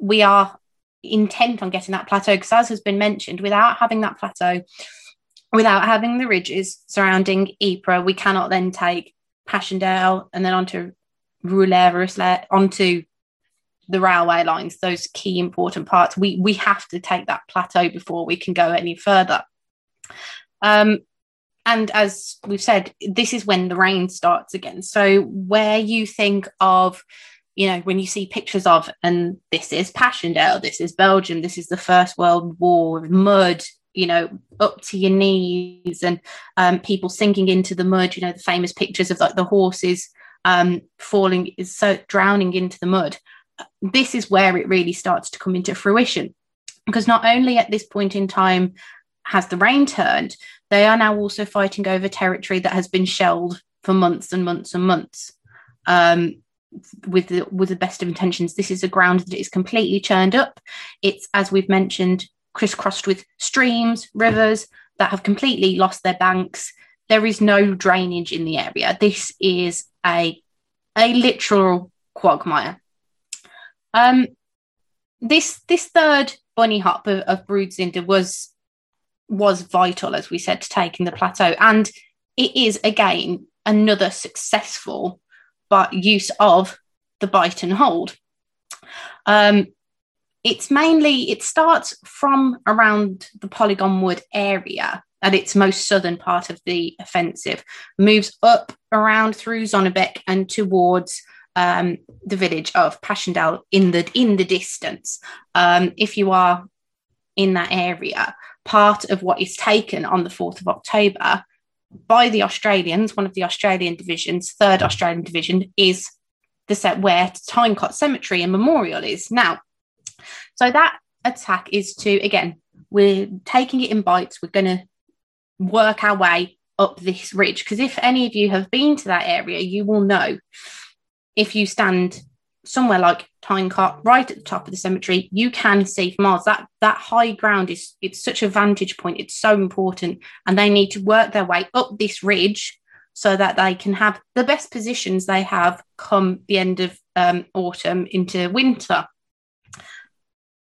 we are intent on getting that plateau because as has been mentioned without having that plateau without having the ridges surrounding Ypres, we cannot then take Passchendaele and then onto Roulers, onto the railway lines, those key important parts. We we have to take that plateau before we can go any further. Um, and as we've said, this is when the rain starts again. So where you think of, you know, when you see pictures of, and this is Passchendaele, this is Belgium, this is the First World War, mud, you know, up to your knees, and um, people sinking into the mud. You know, the famous pictures of like the horses um, falling, so drowning into the mud. This is where it really starts to come into fruition, because not only at this point in time has the rain turned, they are now also fighting over territory that has been shelled for months and months and months. Um, with the with the best of intentions, this is a ground that is completely churned up. It's as we've mentioned, crisscrossed with streams, rivers that have completely lost their banks. There is no drainage in the area. This is a a literal quagmire. Um, this this third bunny hop of, of Broodseinde was was vital, as we said, to taking the plateau. And it is, again, another successful but use of the bite and hold. Um, it's mainly, it starts from around the Polygon Wood area at its most southern part of the offensive, moves up around through Zonnebeke and towards um, the village of Passchendaele in the in the distance. Um, if you are in that area, part of what is taken on the 4th of October by the Australians, one of the Australian divisions, third Australian division, is the set where Tyne Cot Cemetery and Memorial is now. So that attack is to, again, we're taking it in bites. We're going to work our way up this ridge. Because if any of you have been to that area, you will know if you stand somewhere like Tyne Cot, right at the top of the cemetery, you can see from Mars. That that high ground is it's such a vantage point. It's so important, and they need to work their way up this ridge so that they can have the best positions they have come the end of um, autumn into winter.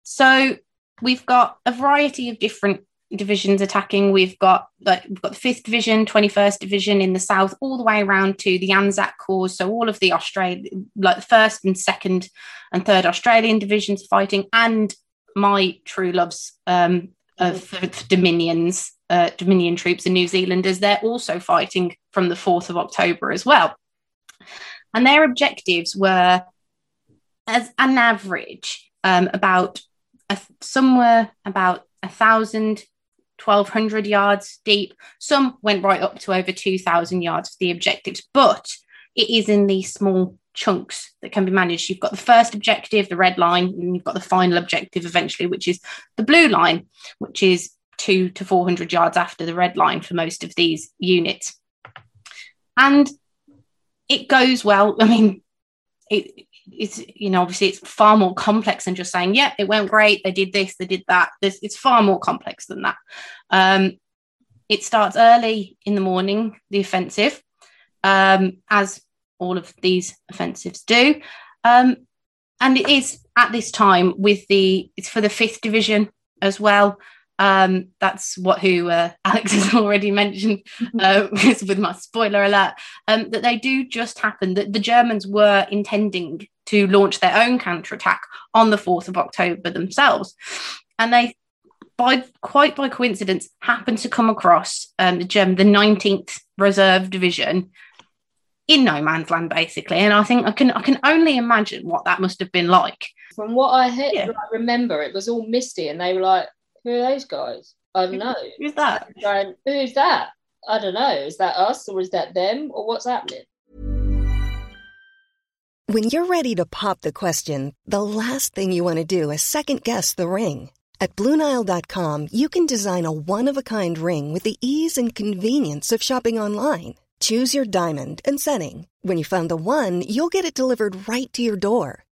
So we've got a variety of different divisions attacking. We've got like we've got the fifth division, twenty first division in the south, all the way around to the Anzac Corps. So all of the Australian, like the first and second and third Australian divisions fighting, and my true loves um, of Dominions, uh, Dominion troops and New Zealanders. They're also fighting from the fourth of October as well, and their objectives were, as an average, um, about a, somewhere about a thousand 1,200 yards deep. Some went right up to over 2,000 yards for the objectives, but it is in these small chunks that can be managed. You've got the first objective, the red line, and you've got the final objective eventually, which is the blue line, which is two to 400 yards after the red line for most of these units. And it goes well. I mean, it, it's you know obviously it's far more complex than just saying yeah it went great they did this they did that. It's far more complex than that. Um, it starts early in the morning the offensive um, as all of these offensives do. Um, and it is at this time with the it's for the fifth division as well um, that's what who uh, (laughs) Alex has already mentioned uh, (laughs) with my spoiler alert. Um, that they do just happen that the Germans were intending to launch their own counterattack on the 4th of October themselves. And they, by quite by coincidence, happened to come across um, the German, the 19th Reserve Division in no man's land, basically. And I think I can I can only imagine what that must have been like. From what I heard, yeah. I remember it was all misty, and they were like, "Who are those guys? I don't know. Who's that? Going, Who's that? I don't know. Is that us or is that them or what's happening?" When you're ready to pop the question, the last thing you want to do is second guess the ring. At BlueNile.com, you can design a one-of-a-kind ring with the ease and convenience of shopping online. Choose your diamond and setting. When you find the one, you'll get it delivered right to your door.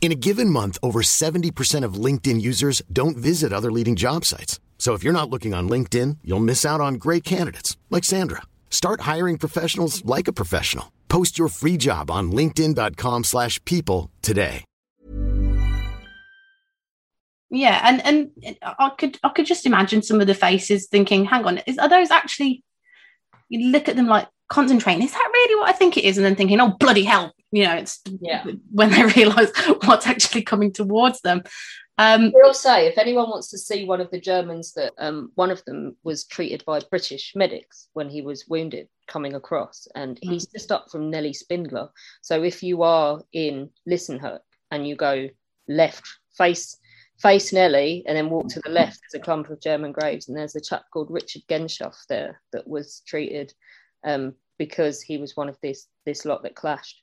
In a given month, over 70% of LinkedIn users don't visit other leading job sites. So if you're not looking on LinkedIn, you'll miss out on great candidates like Sandra. Start hiring professionals like a professional. Post your free job on linkedin.com/people today. Yeah, and and I could I could just imagine some of the faces thinking, "Hang on, is, are those actually?" You look at them like concentrating. Is that really what I think it is? And then thinking, "Oh bloody hell!" You know, it's Yeah. when they (laughs) realise what's actually coming towards them. Um, I will say, if anyone wants to see one of the Germans that um, one of them was treated by British medics when he was wounded coming across, and he's just up from Nellie Spindler. So if you are in Lijssenthoek and you go left, face face Nellie, and then walk to the left, there's a clump of German graves, and there's a chap called Richard Genshoff there that was treated um, because he was one of this this lot that clashed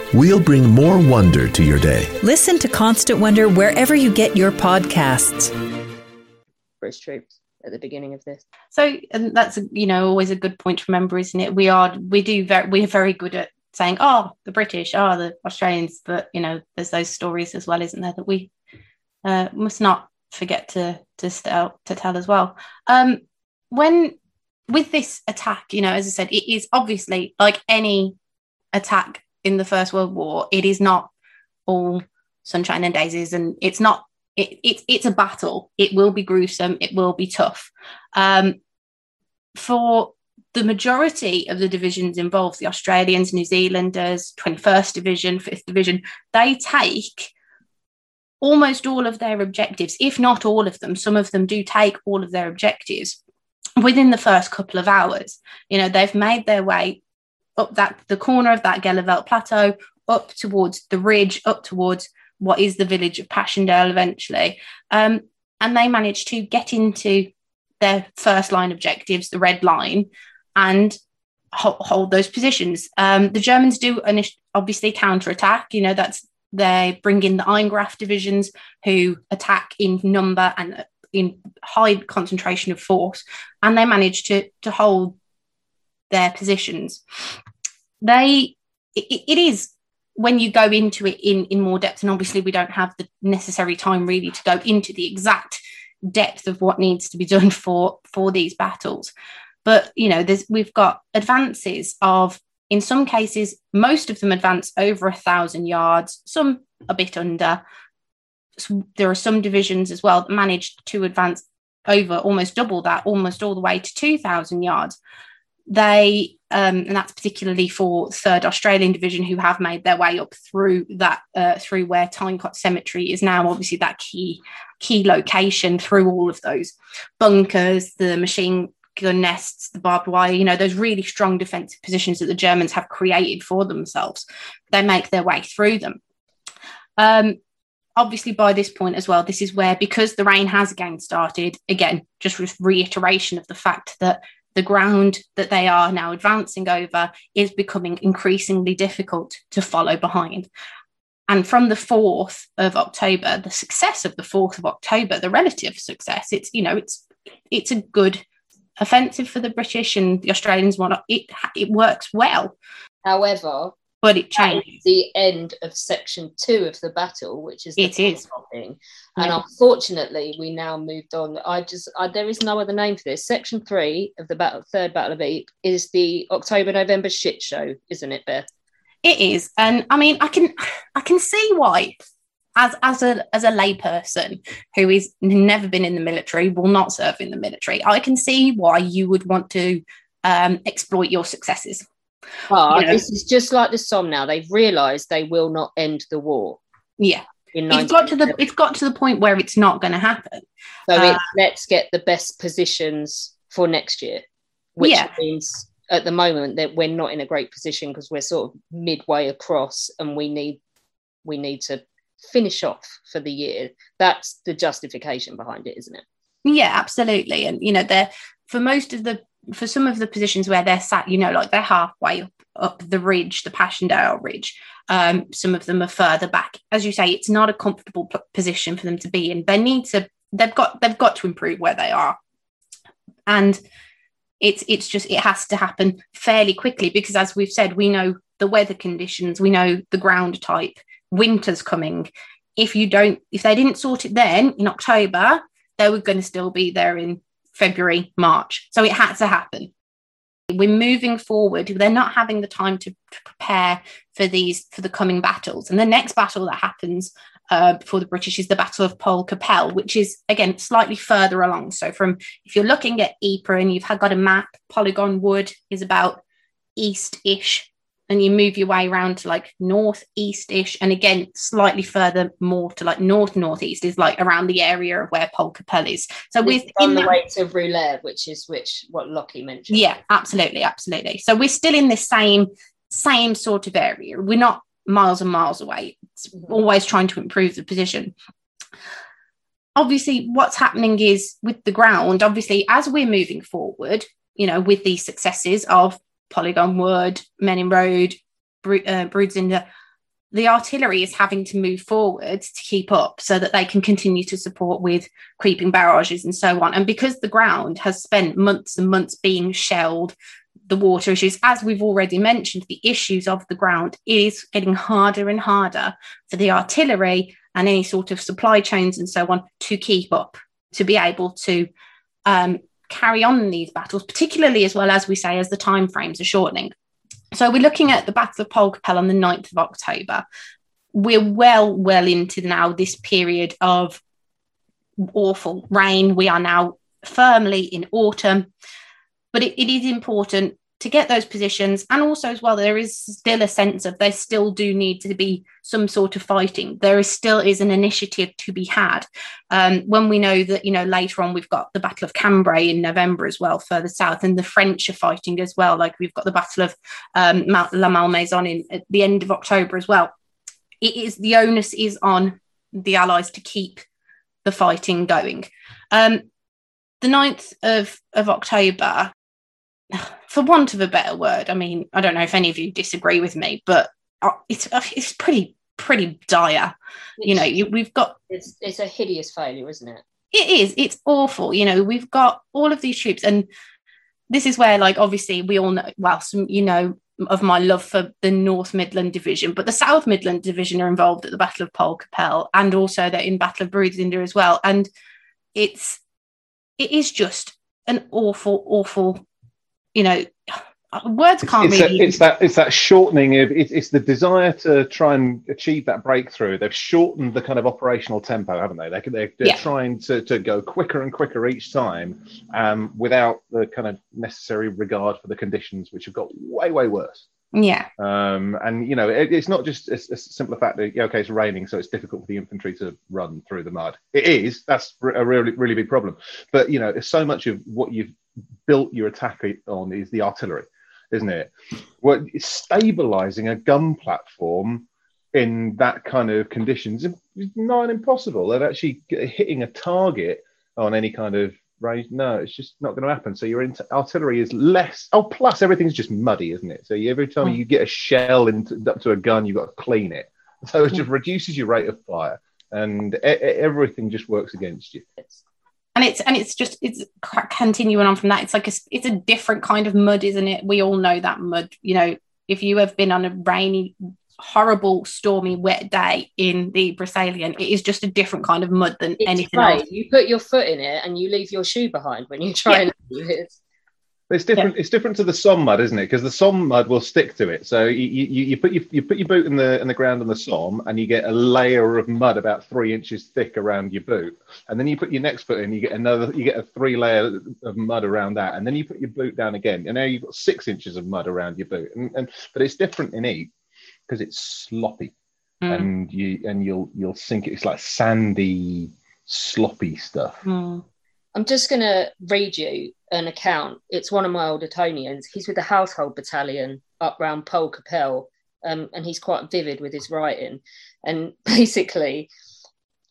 We'll bring more wonder to your day. Listen to Constant Wonder wherever you get your podcasts. British troops at the beginning of this. so, and that's you know always a good point to remember, isn't it? We are we do very we're very good at saying, "Oh, the British, oh, the Australians," but you know, there's those stories as well, isn't there, that we uh, must not forget to to tell to tell as well. Um, when with this attack, you know, as I said, it is obviously like any attack in the First World War. It is not all sunshine and daisies, and it's not. It, it, it's a battle. It will be gruesome. It will be tough. Um, for the majority of the divisions involved, the Australians, New Zealanders, 21st Division, 5th Division, they take almost all of their objectives, if not all of them. Some of them do take all of their objectives within the first couple of hours. You know, they've made their way up that the corner of that Gheluvelt Plateau, up towards the ridge, up towards what is the village of Passchendaele eventually. Um, and they managed to get into their first line objectives, the red line, and ho- hold those positions. Um, the Germans do init- obviously counterattack. You know, that's they bring in the Eingreif divisions who attack in number and in high concentration of force, and they manage to to hold their positions. They it, it is when you go into it in in more depth, and obviously we don't have the necessary time really to go into the exact depth of what needs to be done (laughs) for for these battles. But you know, there's we've got advances of in some cases, most of them advance over a thousand yards, some a bit under. So there are some divisions as well that managed to advance over almost double that, almost all the way to 2,000 yards. They, um, and that's particularly for Third Australian Division, who have made their way up through that, uh, through where Tyne Cot Cemetery is now, obviously that key key location through all of those bunkers, the machine gun nests, the barbed wire, you know, those really strong defensive positions that the Germans have created for themselves. They make their way through them. Um, obviously, by this point as well, this is where, because the rain has again started, again, just reiteration of the fact that the ground that they are now advancing over is becoming increasingly difficult to follow behind. And from the 4th of October, the success of the 4th of October, the relative success, it's, you know, it's, it's a good offensive for the British and the Australians want it it works well, However, but it changes. the end of section two of the battle, which is the It is. topping. And Yeah. unfortunately, we now moved on. I just I, there is no other name for this. Section three of the battle, third battle of Ypres is the October November shit show, isn't it, Beth? It is, and I mean, I can I can see why. As, as a as a layperson who is never been in the military, will not serve in the military, I can see why you would want to um, exploit your successes. But You know. this is just like the Somme now. They've realised they will not end the war. Yeah, it's got to the it's got to the point where it's not going to happen So uh, let's get the best positions for next year, which yeah. means at the moment that we're not in a great position because we're sort of midway across and we need we need to finish off for the year. That's the justification behind it, isn't it? Yeah, absolutely. And you know, they're for most of the for some of the positions where they're sat, you know, like they're halfway up, up the ridge, the Passchendaele Ridge. Um, some of them are further back. As you say, it's not a comfortable p- position for them to be in. They need to. They've got. They've got to improve where they are, and it's it's just it has to happen fairly quickly because, as we've said, we know the weather conditions, we know the ground type, winter's coming. If you don't, if they didn't sort it then in October, they were going to still be there in February, March. So it had to happen. We're moving forward. They're not having the time to, prepare for these for the coming battles. And the next battle that happens uh, for the British is the Battle of Poelcappelle, which is again slightly further along. So from if you're looking at Ypres and you've got a map, Polygon Wood is about east-ish and you move your way around to like northeast-ish and again slightly further more to like north northeast is like around the area of where Poelcappelle is. So we're on the way to Roulers which is which what Lockie mentioned. Yeah absolutely absolutely. So we're still in the same same sort of area. We're not miles and miles away. It's mm-hmm. always trying to improve the position. Obviously what's happening is with the ground obviously as we're moving forward you know with these successes of Polygon Wood, Menin Road, Bro- uh, Broodseinde, the artillery is having to move forward to keep up so that they can continue to support with creeping barrages and so on. And because the ground has spent months and months being shelled, the water issues, as we've already mentioned, the issues of the ground is getting harder and harder for the artillery and any sort of supply chains and so on to keep up, to be able to um, carry on these battles, particularly as well as we say as the time frames are shortening. So we're looking at the Battle of Poelcappelle on the 9th of October. We're well, well into now this period of awful rain. We are now firmly in autumn, but it, it is important to get those positions. And also as well there is still a sense of there still do need to be some sort of fighting. There is still is an initiative to be had. Um, when we know that you know later on we've got the battle of cambrai in november as well further south and the french are fighting as well. Like we've got the battle of um, la malmaison in at the end of october as well. It is the onus is on the allies to keep the fighting going. Um, the 9th of, of october for want of a better word, I mean, I don't know if any of you disagree with me, but uh, it's uh, it's pretty pretty dire. It's, you know, you, we've got it's it's a hideous failure, isn't it? It is. It's awful. You know, we've got all of these troops, and this is where, like, obviously, we all know. Well, some you know of my love for the North Midland Division, but the South Midland Division are involved at the Battle of Poelcappelle, and also they're in Battle of Broodseinde as well. And it's it is just an awful, awful you know, words can't it's, really. A, it's that it's that shortening of it's, it's the desire to try and achieve that breakthrough. They've shortened the kind of operational tempo, haven't they? They they're, they're yeah. trying to, to go quicker and quicker each time, um, without the kind of necessary regard for the conditions, which have got way way worse. Yeah. Um, and you know, it, it's not just a, a simple fact that yeah, okay, it's raining, so it's difficult for the infantry to run through the mud. It is. That's a really really big problem. But you know, it's so much of what you've built your attack on is the artillery, isn't it? Well, stabilizing a gun platform in that kind of conditions is not impossible. That actually hitting a target on any kind of range, no, it's just not going to happen. So your artillery is less. Oh, plus everything's just muddy, isn't it? So every time mm. you get a shell into up to a gun, you've got to clean it. (laughs) So it just mm. reduces your rate of fire, and everything just works against you and it's and it's just it's continuing on from that it's like a, it's a different kind of mud isn't it we all know that mud you know if you have been on a rainy horrible stormy wet day in the Brissailien it is just a different kind of mud than it's anything else you put your foot in it and you leave your shoe behind when you try yeah. and it it's different. Yeah. It's different to the Somme mud, isn't it? Because the Somme mud will stick to it. So you, you, you, put your you put your boot in the in the ground on the Somme, and you get a layer of mud about three inches thick around your boot. And then you put your next foot in, you get another. You get a three layer of mud around that, and then you put your boot down again, and now you've got six inches of mud around your boot. And, and but it's different in Ypres because it's sloppy, mm. and you and you'll you'll sink it. It's like sandy sloppy stuff. Mm. I'm just going to read you an account. It's one of my old Etonians. He's with the household battalion up round Poelcappelle, um, and he's quite vivid with his writing. And (laughs) basically,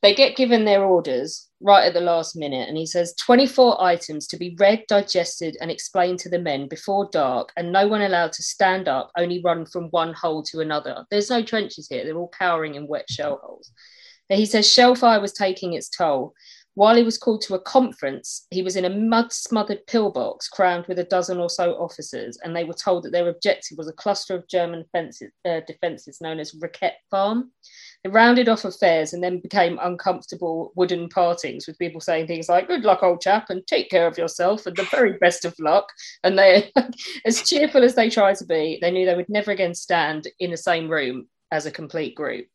they get given their orders right at the last minute, and he says 24 items to be read, digested, and explained to the men before dark, and no one allowed to stand up, only run from one hole to another. There's no trenches here, they're all cowering in wet shell holes. He says shell fire was taking its toll. While he was called to a conference, he was in a mud smothered pillbox crammed with a dozen or so officers, and they were told that their objective was a cluster of German fences, uh, defences known as Requete Farm. They rounded off affairs and then became uncomfortable wooden partings with people saying things like, Good luck, old chap, and take care of yourself, and the very best of luck. And they, (laughs) as cheerful as they tried to be, they knew they would never again stand in the same room as a complete group.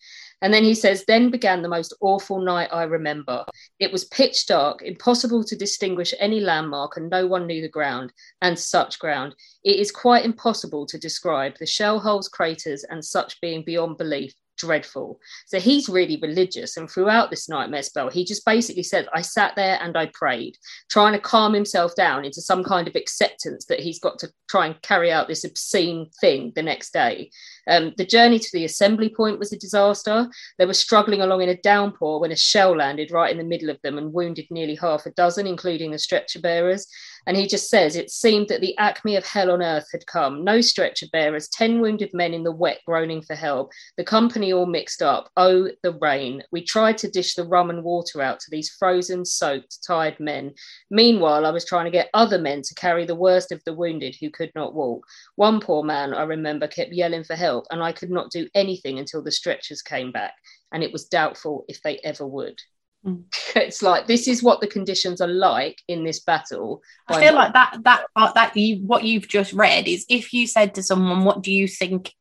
And then he says, Then began the most awful night I remember. It was pitch dark, impossible to distinguish any landmark, and no one knew the ground, and such ground. It is quite impossible to describe the shell holes, craters, and such being beyond belief dreadful. So he's really religious. And throughout this nightmare spell, he just basically said, I sat there and I prayed, trying to calm himself down into some kind of acceptance that he's got to try and carry out this obscene thing the next day. Um, the journey to the assembly point was a disaster. They were struggling along in a downpour when a shell landed right in the middle of them and wounded nearly half a dozen, including the stretcher bearers. And he just says, It seemed that the acme of hell on earth had come. No stretcher bearers, 10 wounded men in the wet groaning for help. The company all mixed up. Oh, the rain. We tried to dish the rum and water out to these frozen, soaked, tired men. Meanwhile, I was trying to get other men to carry the worst of the wounded who could not walk. One poor man, I remember, kept yelling for help, and I could not do anything until the stretchers came back. And it was doubtful if they ever would. Mm. It's like this is what the conditions are like in this battle. I feel like that that uh, that you what you've just read is if you said to someone, "What do you think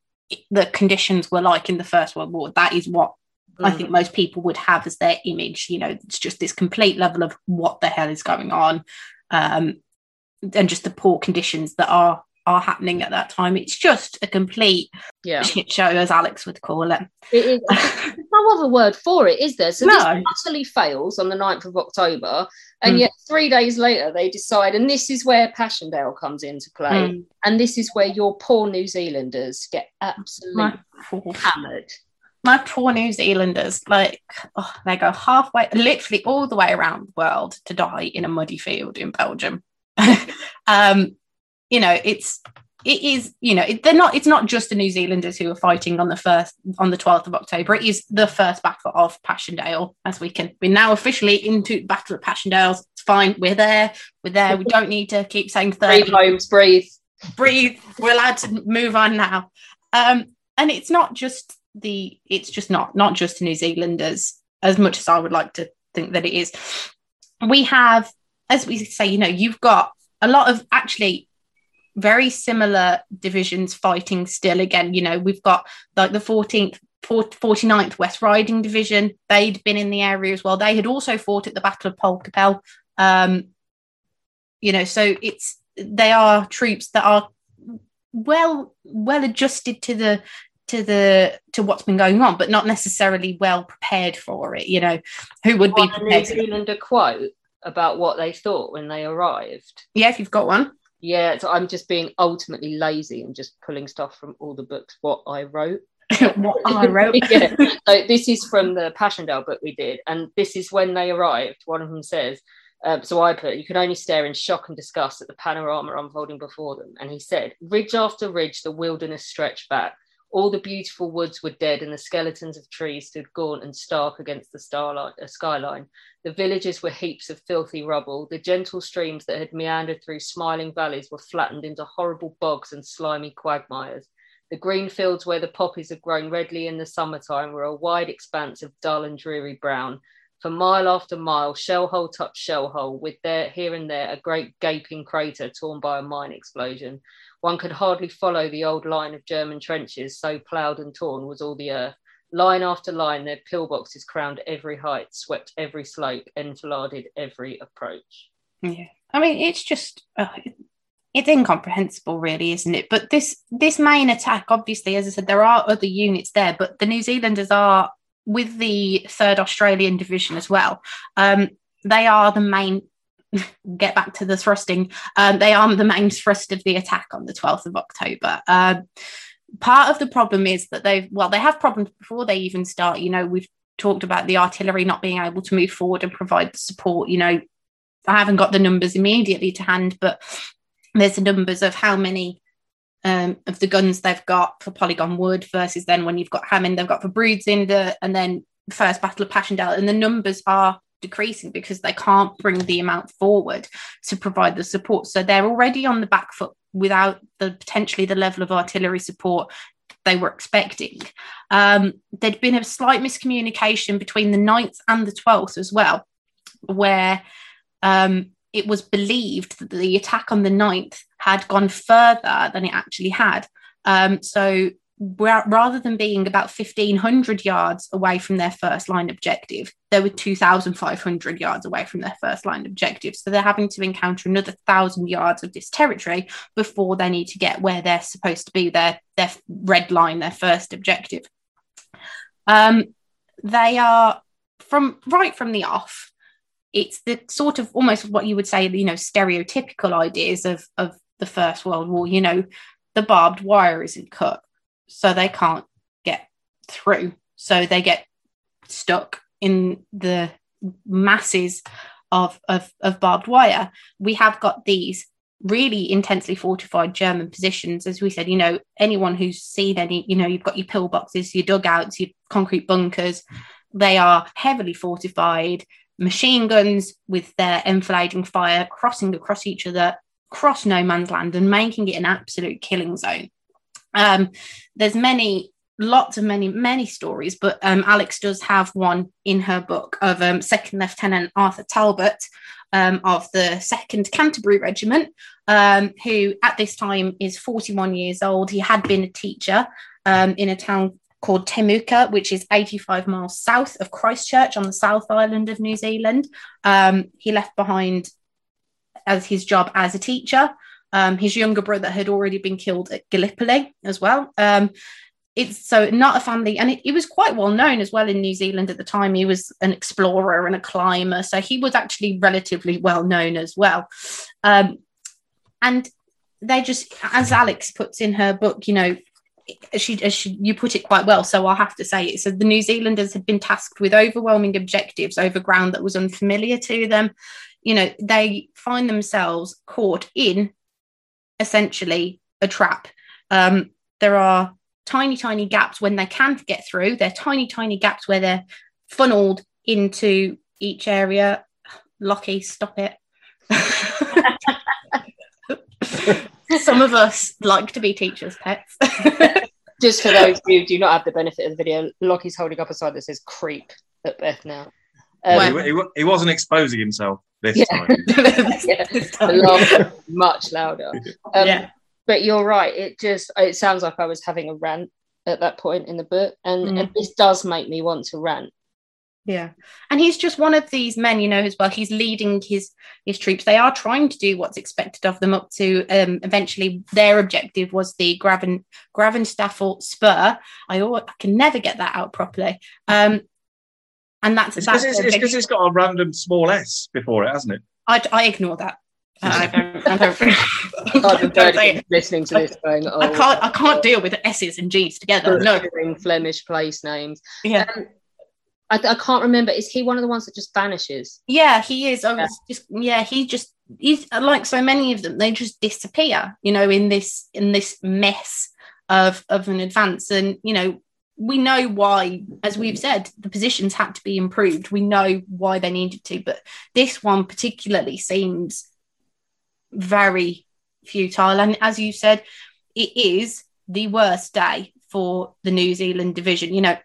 the conditions were like in the First World War?" That is what mm. I think most people would have as their image. You know, it's just this complete level of what the hell is going on, um, and just the poor conditions that are are happening at that time. It's just a complete yeah. shit show, as Alex would call it. It is. (laughs) No other word for it, is there? So no. this utterly fails on the 9th of October, and mm. yet three days later they decide, and this is where Passchendaele comes into play, mm. and this is where your poor New Zealanders get absolutely hammered. My poor New Zealanders, like oh, they go halfway, literally all the way around the world to die in a muddy field in Belgium. (laughs) um, you know, it's it is you know they're not it's not just the new zealanders who are fighting on the first on the 12th of october. It is the first battle of passchendaele as we can we're now officially into battle of passchendaele. It's fine. We're there. We're there. We don't need to keep saying 30 breathe homes breathe. Breathe. We're allowed to move on now. Um and it's not just the it's just not not just new zealanders as much as i would like to think that it is. We have as we say you know you've got a lot of actually very similar divisions fighting still again you know we've got like the 14th 49th West Riding Division. They'd been in the area as well. They had also fought at the Battle of Poelcappelle. Um, you know, so it's they are troops that are well well adjusted to the to the to what's been going on, but not necessarily well prepared for it. You know, who would be prepared? New Zealander quote about what they thought when they arrived. Yeah, if you've got one. Yeah, so I'm just being ultimately lazy and just pulling stuff from all the books what I wrote. (laughs) what I wrote. (laughs) yeah. So this is from the Passchendaele book we did, and this is when they arrived. One of them says, uh, so I put, you can only stare in shock and disgust at the panorama unfolding before them. And he said, ridge after ridge, the wilderness stretched back. All the beautiful woods were dead, and the skeletons of trees stood gaunt and stark against the starlight, uh, skyline. The villages were heaps of filthy rubble. The gentle streams that had meandered through smiling valleys were flattened into horrible bogs and slimy quagmires. The green fields where the poppies had grown redly in the summertime were a wide expanse of dull and dreary brown. For mile after mile, shell hole touched shell hole, with there here and there a great gaping crater torn by a mine explosion. One could hardly follow the old line of German trenches, so ploughed and torn was all the earth. Line after line, their pillboxes crowned every height, swept every slope, enfiladed every approach. Yeah, I mean, it's just uh, it's incomprehensible, really, isn't it? But this this main attack, obviously, as I said, there are other units there, but the New Zealanders are with the third Australian division as well, um, they are the main. Get back to the thrusting. Um, they are the main thrust of the attack on the 12th of October. Uh, part of the problem is that they've well, they have problems before they even start. You know, we've talked about the artillery not being able to move forward and provide the support. You know, I haven't got the numbers immediately to hand, but there's the numbers of how many um, of the guns they've got for Polygon Wood versus then when you've got many they've got for Broodseinde and then first Battle of Passchendaele, and the numbers are decreasing because they can't bring the amount forward to provide the support. So they're already on the back foot without the potentially the level of artillery support they were expecting. Um, there'd been a slight miscommunication between the 9th and the 12th as well, where um, it was believed that the attack on the 9th had gone further than it actually had. Um, so rather than being about 1500 yards away from their first line objective, they were 2500 yards away from their first line objective. So they're having to encounter another thousand yards of this territory before they need to get where they're supposed to be, their, their red line, their first objective. Um, they are from right from the off, it's the sort of almost what you would say, you know, stereotypical ideas of, of the First World War. You know, the barbed wire isn't cut, so they can't get through. So they get stuck in the masses of, of, of barbed wire. We have got these really intensely fortified German positions. As we said, you know, anyone who's seen any, you know, you've got your pillboxes, your dugouts, your concrete bunkers, they are heavily fortified machine guns with their enfilading fire crossing across each other, cross no man's land, and making it an absolute killing zone. Um, there's many, lots of many, many stories, but um, Alex does have one in her book of um, Second Lieutenant Arthur Talbot um, of the Second Canterbury Regiment, um, who at this time is 41 years old. He had been a teacher um, in a town called Temuka, which is 85 miles south of Christchurch on the South Island of New Zealand. He left behind as his job as a teacher. Um, his younger brother had already been killed at Gallipoli as well. Um, it's so not a family, and it, it, was quite well known as well in New Zealand at the time. He was an explorer and a climber, so he was actually relatively well known as well. Um, and they just, as Alex puts in her book, you know, she, she, you put it quite well, so I'll have to say it. So the New Zealanders had been tasked with overwhelming objectives over ground that was unfamiliar to them. You know, they find themselves caught in essentially a trap. Um, there are tiny, tiny gaps when they can get through. They're tiny, tiny gaps where they're funneled into each area. Lockie, stop it. (laughs) Some of us like to be teachers' pets. (laughs) Just for those who do not have the benefit of the video, Lockie's holding up a sign that says "creep" at Beth now. Um, he, he, he, wasn't exposing himself this yeah. time. (laughs) yeah, the (laughs) much louder. Um, yeah. But you're right. It just it sounds like I was having a rant at that point in the book, and, mm. and this does make me want to rant yeah and he's just one of these men you know as well he's leading his his troops they are trying to do what's expected of them up to um eventually their objective was the graven gravenstafel spur i, I can never get that out properly um and that's because it's, it's, it's, it's got a random small s before it hasn't it i, I ignore that I don't, I don't, (laughs) (laughs) don't listening to this going, oh, I can't I can't deal with S's and G's together. No Flemish place names. Yeah. Um, I, I, can't remember. Is he one of the ones that just vanishes? Yeah, he is. I was yeah. just yeah, he just he's like so many of them. They just disappear, you know, in this in this mess of of an advance. And you know, we know why, as we've said, the positions had to be improved. We know why they needed to, but this one particularly seems very futile. And as you said, it is the worst day for the New Zealand division. You know,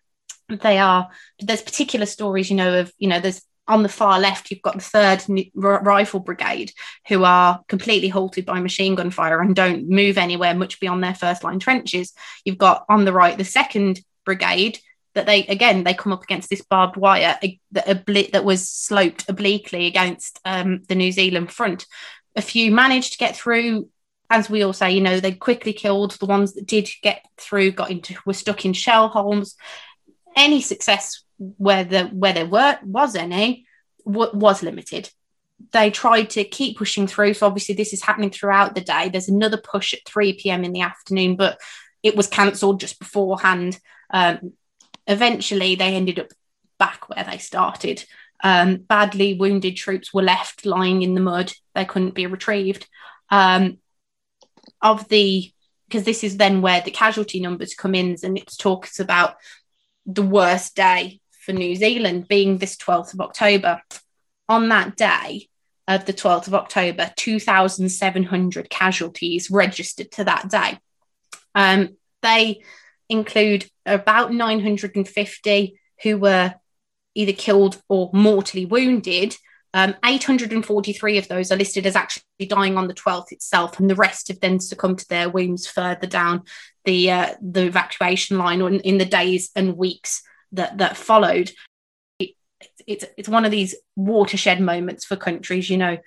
they are there's particular stories you know of you know there's on the far left you've got the third rifle brigade who are completely halted by machine gun fire and don't move anywhere much beyond their first line trenches you've got on the right the second brigade that they again they come up against this barbed wire that, obli- that was sloped obliquely against um, the new zealand front a few managed to get through as we all say you know they quickly killed the ones that did get through got into were stuck in shell holes any success where the where there were was any w- was limited. They tried to keep pushing through. So obviously this is happening throughout the day. There's another push at 3 p.m. in the afternoon, but it was cancelled just beforehand. Um, eventually, they ended up back where they started. Um, badly wounded troops were left lying in the mud. They couldn't be retrieved. Um, of the because this is then where the casualty numbers come in, and it talks about the worst day for New Zealand being this 12th of October. On that day of the 12th of October, 2,700 casualties registered to that day. Um, they include about 950 who were either killed or mortally wounded. Um, 843 of those are listed as actually dying on the 12th itself, and the rest have then succumbed to their wounds further down the uh, the evacuation line or in, in, the days and weeks that that followed. It, it's it's one of these watershed moments for countries. You know,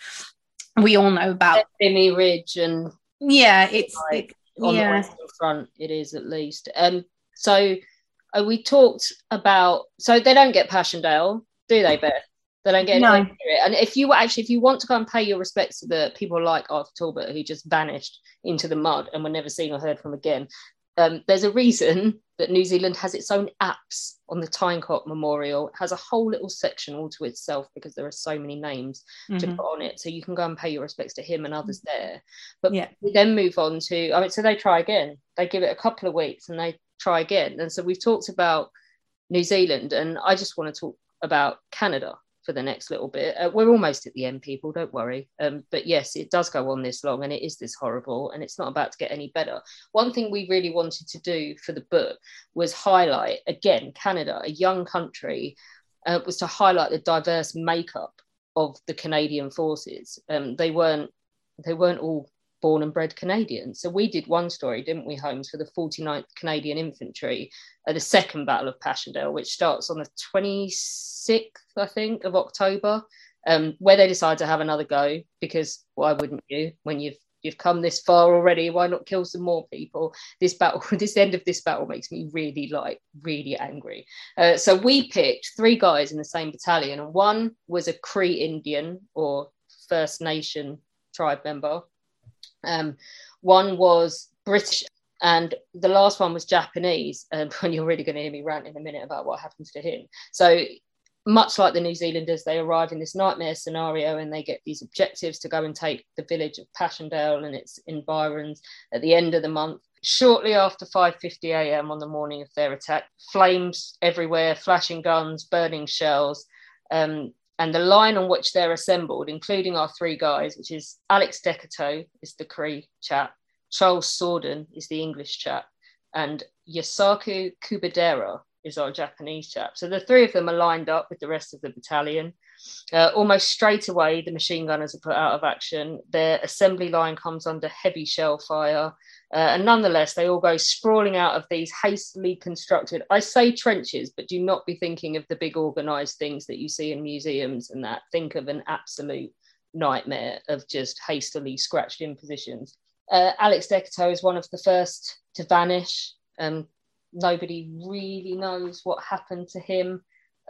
we all know about Vimy Ridge and yeah, it's like, on yeah. the western front. It is at least. Um, so uh, we talked about so they don't get Passchendaele, do they, Beth? They don't get no. And if you actually, if you want to go and pay your respects to the people like Arthur Talbot, who just vanished into the mud and were never seen or heard from again, um, there's a reason that New Zealand has its own apse on the Tyne Cot Memorial. It has a whole little section all to itself because there are so many names mm-hmm. to put on it. So you can go and pay your respects to him and others there. But yeah. we then move on to, I mean, so they try again. They give it a couple of weeks and they try again. And so we've talked about New Zealand, and I just want to talk about Canada for the next little bit. Uh, we're almost at the end, people, don't worry. Um, but yes, it does go on this long and it is this horrible and it's not about to get any better. One thing we really wanted to do for the book was highlight, again, Canada, a young country, uh, was to highlight the diverse makeup of the Canadian forces. Um, they weren't they weren't all born and bred Canadians. So we did one story, didn't we, Holmes, for the 49th Canadian Infantry at the second Battle of Passchendaele, which starts on the 26th, I think, of October, um, where they decide to have another go because why wouldn't you? When you've you've come this far already why not kill some more people? This battle (laughs) this end of this battle makes me really like really angry. Uh, so we picked three guys in the same battalion and one was a cree indian or first nation tribe member um, one was British, and the last one was Japanese. (laughs) And um, you're really going to hear me rant in a minute about what happens to him. So much like the New Zealanders, they arrive in this nightmare scenario and they get these objectives to go and take the village of Passchendaele and its environs at the end of the month. Shortly after 5:50 a.m. on the morning of their attack, flames everywhere, flashing guns, burning shells. Um, and the line on which they're assembled, including our three guys, which is Alex Decoteau is the Cree chap, Charles Sorden is the English chap, and Yasaku Kubadera is our Japanese chap. So the three of them are lined up with the rest of the battalion. Uh, almost straight away, the machine gunners are put out of action. Their assembly line comes under heavy shell fire. Uh, and nonetheless, they all go sprawling out of these hastily constructed, I say trenches, but do not be thinking of the big organized things that you see in museums and that. Think of an absolute nightmare of just hastily scratched in positions. Uh, Alex Decoteau is one of the first to vanish. Um, nobody really knows what happened to him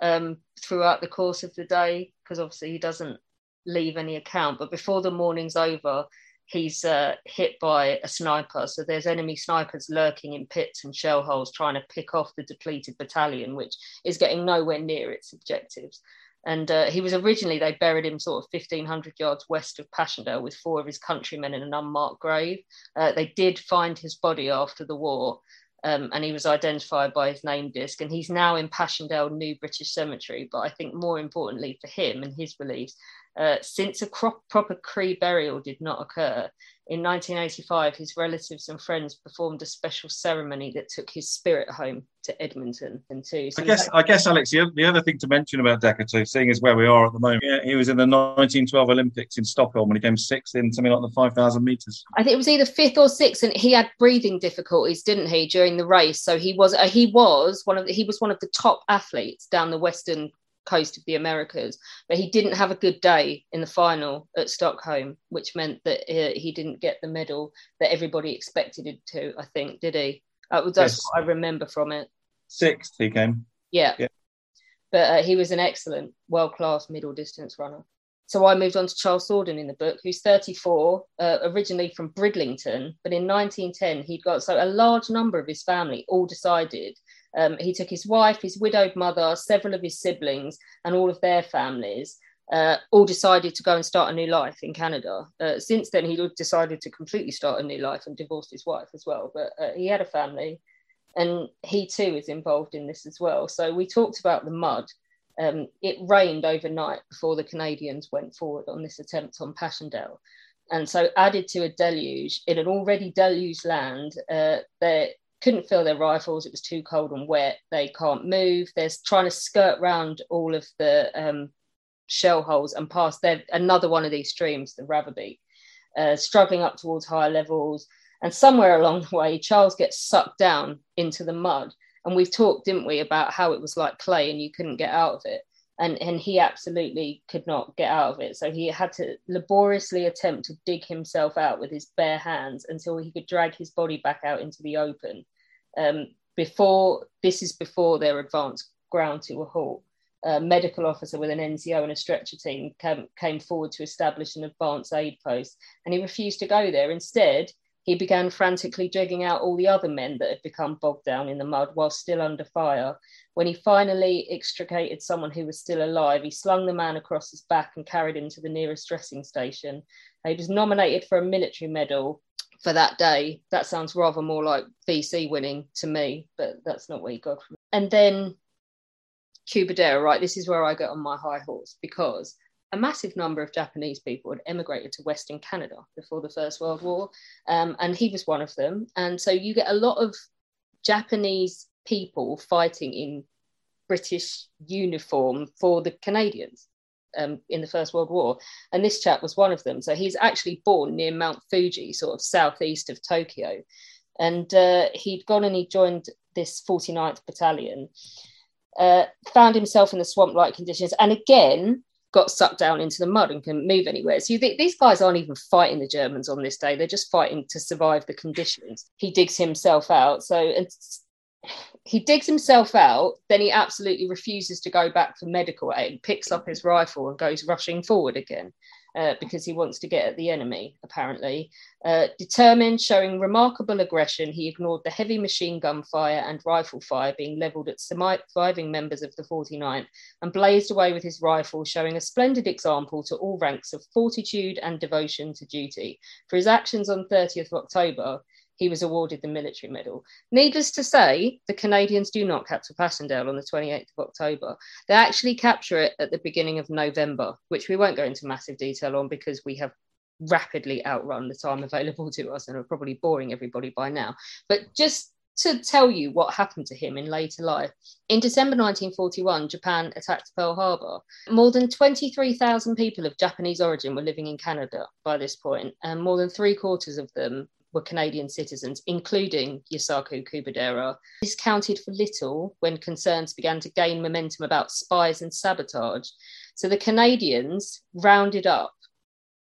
um, throughout the course of the day because obviously he doesn't leave any account. But before the morning's over, he's uh, hit by a sniper. So there's enemy snipers lurking in pits and shell holes trying to pick off the depleted battalion, which is getting nowhere near its objectives. And uh, he was originally, they buried him sort of 1,500 yards west of Passchendaele with four of his countrymen in an unmarked grave. Uh, they did find his body after the war, um, and he was identified by his name disc. And he's now in Passchendaele New British Cemetery. But I think more importantly for him and his beliefs, uh, since a crop, proper Cree burial did not occur, in 1985, his relatives and friends performed a special ceremony that took his spirit home to Edmonton. And too. So I guess, I guess, Alex, the, the other thing to mention about Decoteau, seeing as where we are at the moment, yeah, he was in the 1912 Olympics in Stockholm when he came sixth in something like the 5,000 meters. I think it was either fifth or sixth, and he had breathing difficulties, didn't he, during the race? So he was uh, he was one of the, he was one of the top athletes down the Western coast of the Americas, but he didn't have a good day in the final at Stockholm, which meant that uh, he didn't get the medal that everybody expected him to. I think, did he? Uh, that's yes. what I remember from it. Sixth, he came. Yeah. yeah. but uh, he was an excellent, world class middle distance runner. So I moved on to Charles Thornton in the book, who's 34, uh, originally from Bridlington, but in 1910 he'd got so a large number of his family all decided. Um, he took his wife, his widowed mother, several of his siblings, and all of their families. Uh, all decided to go and start a new life in Canada. Uh, since then, he decided to completely start a new life and divorced his wife as well. But uh, he had a family, and he too is involved in this as well. So we talked about the mud um, it rained overnight before the Canadians went forward on this attempt on Passchendaele. And so, added to a deluge in an already deluged land, uh, they couldn't feel their rifles. It was too cold and wet. They can't move. They're trying to skirt around all of the um, shell holes and past their, another one of these streams, the Raverbeek, uh, struggling up towards higher levels. And somewhere along the way, Charles gets sucked down into the mud and we've talked didn't we about how it was like clay and you couldn't get out of it and and he absolutely could not get out of it so he had to laboriously attempt to dig himself out with his bare hands until he could drag his body back out into the open um, before this is before their advance ground to a halt a medical officer with an NCO and a stretcher team came, came forward to establish an advance aid post and he refused to go there instead he began frantically digging out all the other men that had become bogged down in the mud while still under fire. When he finally extricated someone who was still alive, he slung the man across his back and carried him to the nearest dressing station. He was nominated for a military medal for that day. That sounds rather more like VC winning to me, but that's not what he got. From. And then Kubadera, right? This is where I get on my high horse because a massive number of Japanese people had emigrated to Western Canada before the First World War, um, and he was one of them. And so you get a lot of Japanese people fighting in British uniform for the Canadians um, in the First World War, and this chap was one of them. So he's actually born near Mount Fuji, sort of southeast of Tokyo, and uh, he'd gone and he joined this 49th Battalion. Uh, found himself in the swamp-like conditions, and again, got sucked down into the mud and couldn't move anywhere. So th- these guys aren't even fighting the Germans on this day; they're just fighting to survive the conditions. He digs himself out. So he digs himself out. Then he absolutely refuses to go back for medical aid. Picks up his rifle and goes rushing forward again uh, because he wants to get at the enemy, apparently. Uh, determined, showing remarkable aggression, he ignored the heavy machine gun fire and rifle fire being levelled at surviving members of the 49th and blazed away with his rifle, showing a splendid example to all ranks of fortitude and devotion to duty. For his actions on 30th of October, he was awarded the military medal. Needless to say, the Canadians do not capture Passchendaele on the 28th of October. They actually capture it at the beginning of November, which we won't go into massive detail on because we have rapidly outrun the time (laughs) available to us and are probably boring everybody by now. But just to tell you what happened to him in later life. In December 1941, Japan attacked Pearl Harbor. More than 23,000 people of Japanese origin were living in Canada by this point, and more than three quarters of them were Canadian citizens, including Yusaku Kubadera. This counted for little when concerns began to gain momentum about spies and sabotage. So the Canadians rounded up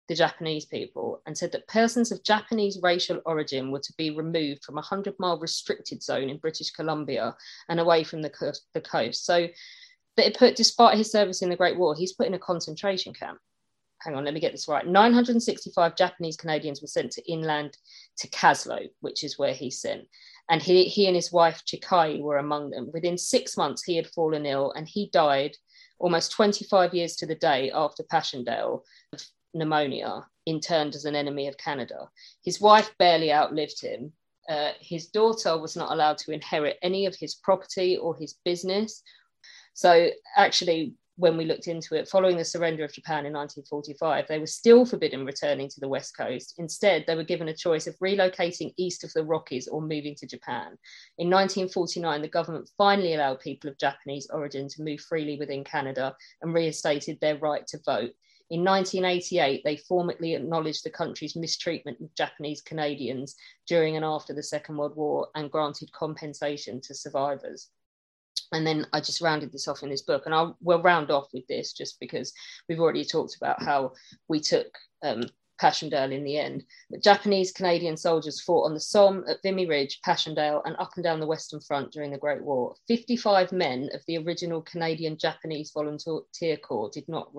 the Japanese people and said that persons of Japanese racial origin were to be removed from a 100 mile restricted zone in British Columbia and away from the, co- the coast. So that it put, despite his service in the Great War, he's put in a concentration camp hang on, let me get this right. 965 Japanese Canadians were sent to inland to Kaslo, which is where he sent. And he, he and his wife Chikai were among them. Within six months, he had fallen ill and he died almost 25 years to the day after Passchendaele of pneumonia, interned as an enemy of Canada. His wife barely outlived him. Uh, his daughter was not allowed to inherit any of his property or his business. So, actually, when we looked into it, following the surrender of Japan in 1945, they were still forbidden returning to the West Coast. Instead, they were given a choice of relocating east of the Rockies or moving to Japan. In 1949, the government finally allowed people of Japanese origin to move freely within Canada and reinstated their right to vote. In 1988, they formally acknowledged the country's mistreatment of Japanese Canadians during and after the Second World War and granted compensation to survivors and then I just rounded this off in this book, and I will round off with this just because we've already talked about how we took um, Passchendaele in the end. But Japanese Canadian soldiers fought on the Somme, at Vimy Ridge, Passchendaele, and up and down the Western Front during the Great War. 55 men of the original Canadian Japanese Volunteer Corps did not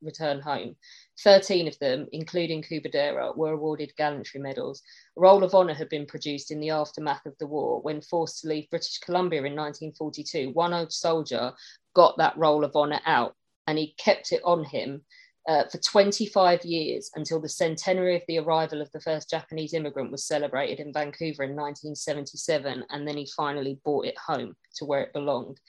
return home. 13 of them, including Kubadera, were awarded gallantry medals. A Roll of Honour had been produced in the aftermath of the war when forced to leave British Columbia in 1942. One old soldier got that Roll of Honour out and he kept it on him uh, for 25 years until the centenary of the arrival of the first Japanese immigrant was celebrated in Vancouver in 1977. And then he finally brought it home to where it belonged.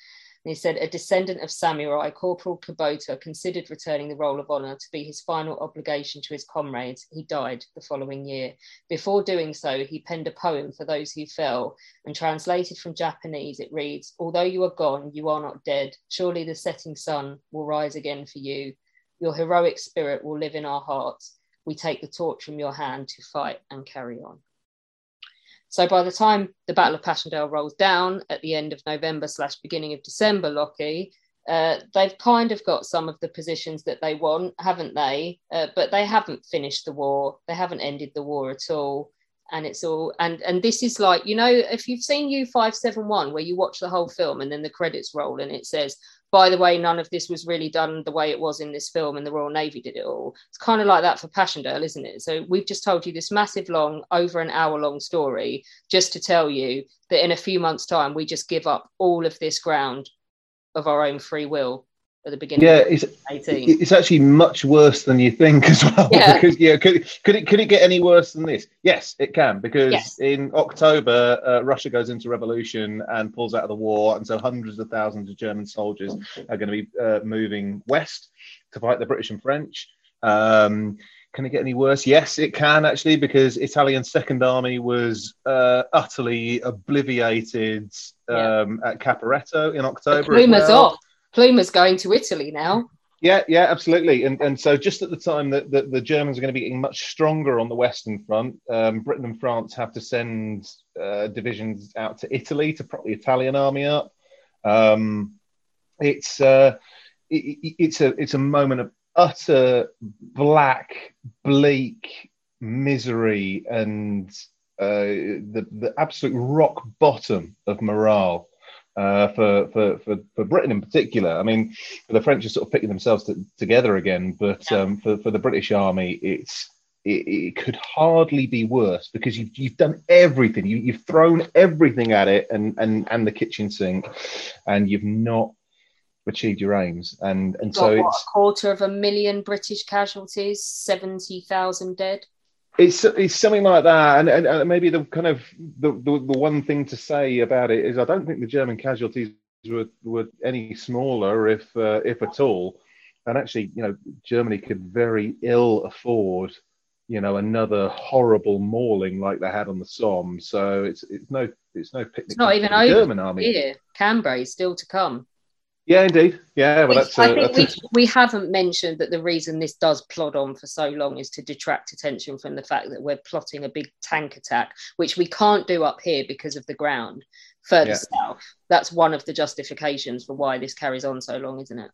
And he said, a descendant of samurai, Corporal Kubota considered returning the Roll of Honour to be his final obligation to his comrades. He died the following year. Before doing so, he penned a poem for those who fell, and translated from Japanese, it reads, Although you are gone, you are not dead. Surely the setting sun will rise again for you. Your heroic spirit will live in our hearts. We take the torch from your hand to fight and carry on. So by the time the Battle of Passchendaele rolls down at the end of November slash beginning of December, Lockie, uh, they've kind of got some of the positions that they want, haven't they? Uh, but they haven't finished the war. They haven't ended the war at all. And it's all and and this is like you know if you've seen U five seven one where you watch the whole film and then the credits roll and it says by the way, none of this was really done the way it was in this film, and the Royal Navy did it all. It's kind of like that for Passchendaele, isn't it? So we've just told you this massive, long, over an hour long story just to tell you that in a few months' time, we just give up all of this ground of our own free will at the beginning. Yeah, it's, it's actually much worse than you think as well. (laughs) Yeah. because yeah, could, could it could it get any worse than this? Yes, it can. Because yes. in October, uh, Russia goes into revolution and pulls out of the war, and so hundreds of thousands of German soldiers are going to be uh, moving west to fight the British and French. Um, can it get any worse? Yes, it can actually, because Italian Second Army was uh, utterly obliterated um, yeah. at Caporetto in October. The well. off. Plumer's going to Italy now. Yeah, yeah, absolutely. And and so just at the time that, the Germans are going to be getting much stronger on the Western Front, um, Britain and France have to send uh, divisions out to Italy to prop the Italian army up. Um, it's uh, it, it's a it's a moment of utter black, bleak misery and uh, the the absolute rock bottom of morale uh, for, for, for, for Britain in particular. I mean, the French are sort of picking themselves to, together again, but yeah. um, for, for the British Army, it's it, it, could hardly be worse because you've, you've done everything. You, you've thrown everything at it and, and, and the kitchen sink, and you've not achieved your aims. And, and so what, it's a quarter of a million British casualties, 70,000 dead. It's, it's something like that, and, and, and maybe the kind of the, the, the one thing to say about it is I don't think the German casualties were, were any smaller, if uh, if at all. And actually, you know, Germany could very ill afford, you know, another horrible mauling like they had on the Somme. So it's it's no it's no picnic. It's not even over. German army here. Cambrai is still to come. Yeah, indeed. Yeah, well, that's. I uh, think that's we, we haven't mentioned that the reason this does plod on for so long is to detract attention from the fact that we're plotting a big tank attack, which we can't do up here because of the ground further yeah. south. That's one of the justifications for why this carries on so long, isn't it?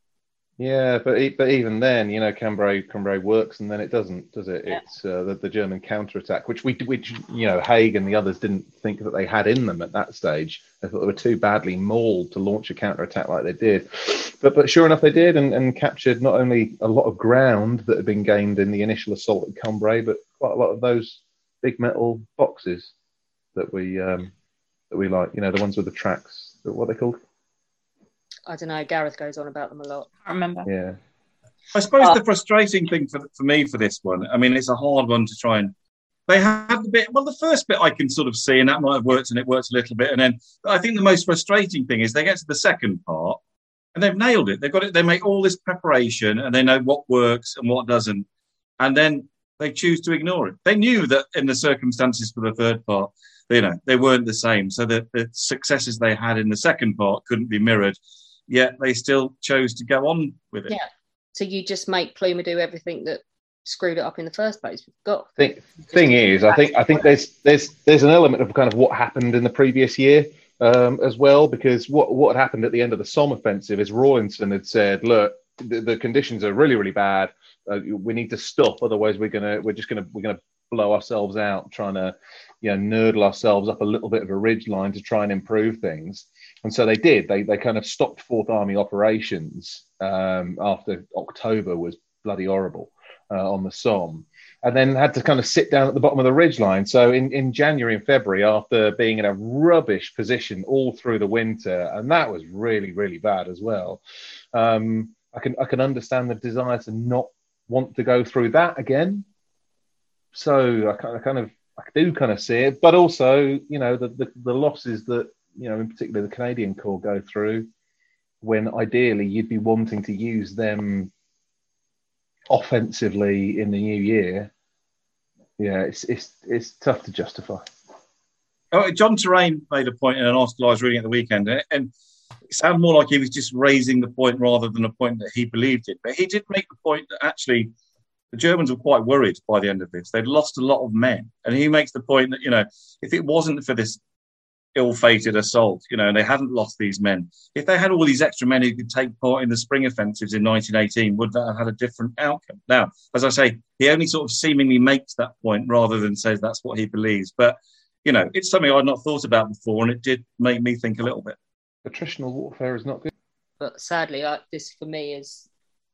Yeah, but but even then, you know, Cambrai Cambrai works, and then it doesn't, does it? Yeah. It's uh, the, the German counterattack, which we which you know Haig and the others didn't think that they had in them at that stage. They thought they were too badly mauled to launch a counterattack like they did. But but sure enough, they did, and, and captured not only a lot of ground that had been gained in the initial assault at Cambrai, but quite a lot of those big metal boxes that we um, that we like. You know, the ones with the tracks. What are they called? I don't know. Gareth goes on about them a lot. I remember. Yeah. I suppose uh, the frustrating thing for, for me for this one, I mean, it's a hard one to try and. They had the bit, well, the first bit I can sort of see, and that might have worked, and it works a little bit. And then I think the most frustrating thing is they get to the second part and they've nailed it. They've got it, they make all this preparation and they know what works and what doesn't. And then they choose to ignore it. They knew that in the circumstances for the third part, you know, they weren't the same. So that the successes they had in the second part couldn't be mirrored yet they still chose to go on with it. Yeah. So you just make Plumer do everything that screwed it up in the first place. We've got thing, thing is, I think I think there's there's there's an element of kind of what happened in the previous year um, as well, because what what happened at the end of the Somme offensive is Rawlinson had said, look, the, the conditions are really really bad. uh, we need to stop, otherwise we're gonna we're just gonna we're gonna blow ourselves out trying to you know nurdle ourselves up a little bit of a ridge line to try and improve things and so they did. They they kind of stopped fourth army operations um, after october was bloody horrible uh, on the somme and then had to kind of sit down at the bottom of the ridge line. So in, in january and february after being in a rubbish position all through the winter and that was really really bad as well um, i can i can understand the desire to not want to go through that again. So I kind of, kind of I do kind of see it, but also you know the, the, the losses that you know in particular the Canadian Corps go through, when ideally you'd be wanting to use them offensively in the new year. Yeah, it's it's it's tough to justify. Oh, John Terraine made a point in an article I was reading at the weekend, and it sounded more like he was just raising the point rather than a point that he believed in. But he did make the point that actually the Germans were quite worried by the end of this. They'd lost a lot of men. And he makes the point that, you know, if it wasn't for this ill fated assault, you know, and they hadn't lost these men, if they had all these extra men who could take part in the spring offensives in 1918, would that have had a different outcome? Now, as I say, he only sort of seemingly makes that point rather than says that's what he believes. But, you know, it's something I'd not thought about before, and it did make me think a little bit. Attritional warfare is not good. But sadly, I, this for me is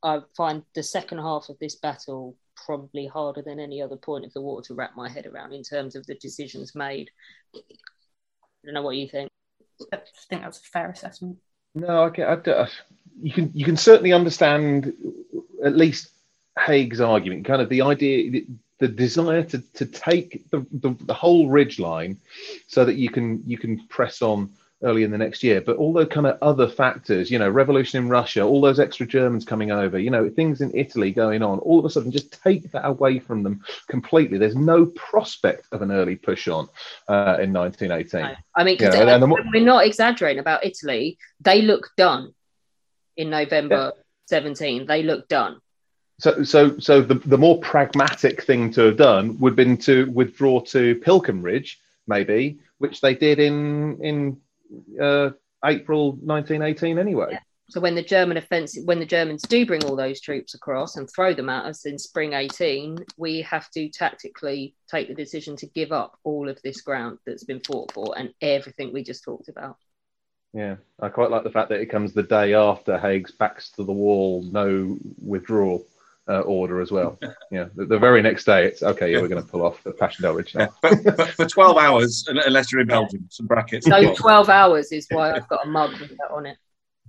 I find the second half of this battle probably harder than any other point of the war to wrap my head around in terms of the decisions made. I don't know what you think. I think that's a fair assessment. No, I can, I, uh, you can you can certainly understand at least Haig's argument, kind of the idea, the, the desire to, to take the, the, the whole ridge line so that you can you can press on early in the next year. But all those kind of other factors, you know, revolution in Russia, all those extra Germans coming over, you know, things in Italy going on, all of a sudden just take that away from them completely. There's no prospect of an early push on uh, in 1918. No. I mean, you know, more- we're not exaggerating about Italy. They look done in November yeah. 17. They look done. So, so, so the, the more pragmatic thing to have done would have been to withdraw to Pilkem Ridge, maybe, which they did in in uh, April 1918 anyway. Yeah. So when the German offensive, when the Germans do bring all those troops across and throw them at us in spring 18, we have to tactically take the decision to give up all of this ground that's been fought for and everything we just talked about. Yeah, I quite like the fact that it comes the day after Haig's backs to the wall, no withdrawal uh, order as well. (laughs) yeah, the, the, very next day, it's okay. Yeah, we're going to pull off the Passchendaele Ridge now. but, but, for twelve hours, unless you're in Belgium, some brackets. So twelve hours is why I've got a mug with that on it.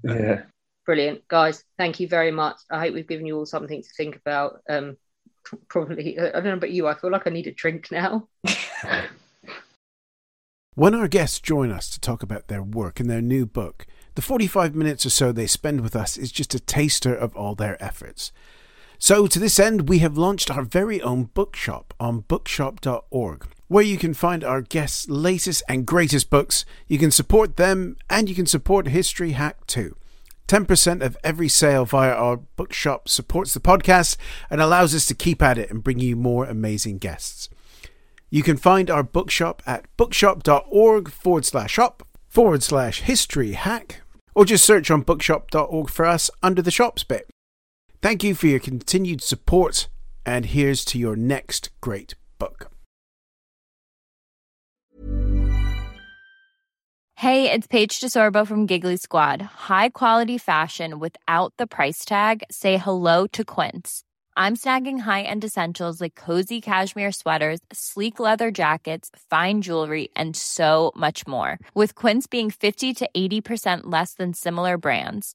Yeah. Brilliant, guys. Thank you very much. I hope we've given you all something to think about. Um, probably, I don't know about you. I feel like I need a drink now. (laughs) when our guests join us to talk about their work and their new book, the 45 minutes or so they spend with us is just a taster of all their efforts. So, to this end, we have launched our very own bookshop on bookshop.org, where you can find our guests' latest and greatest books. You can support them and you can support History Hack too. 10% of every sale via our bookshop supports the podcast and allows us to keep at it and bring you more amazing guests. You can find our bookshop at bookshop.org forward slash shop forward slash history hack, or just search on bookshop.org for us under the shops bit. Thank you for your continued support, and here's to your next great book. Hey, it's Paige DeSorbo from Giggly Squad. High quality fashion without the price tag? Say hello to Quince. I'm snagging high end essentials like cozy cashmere sweaters, sleek leather jackets, fine jewelry, and so much more. With Quince being 50 to 80% less than similar brands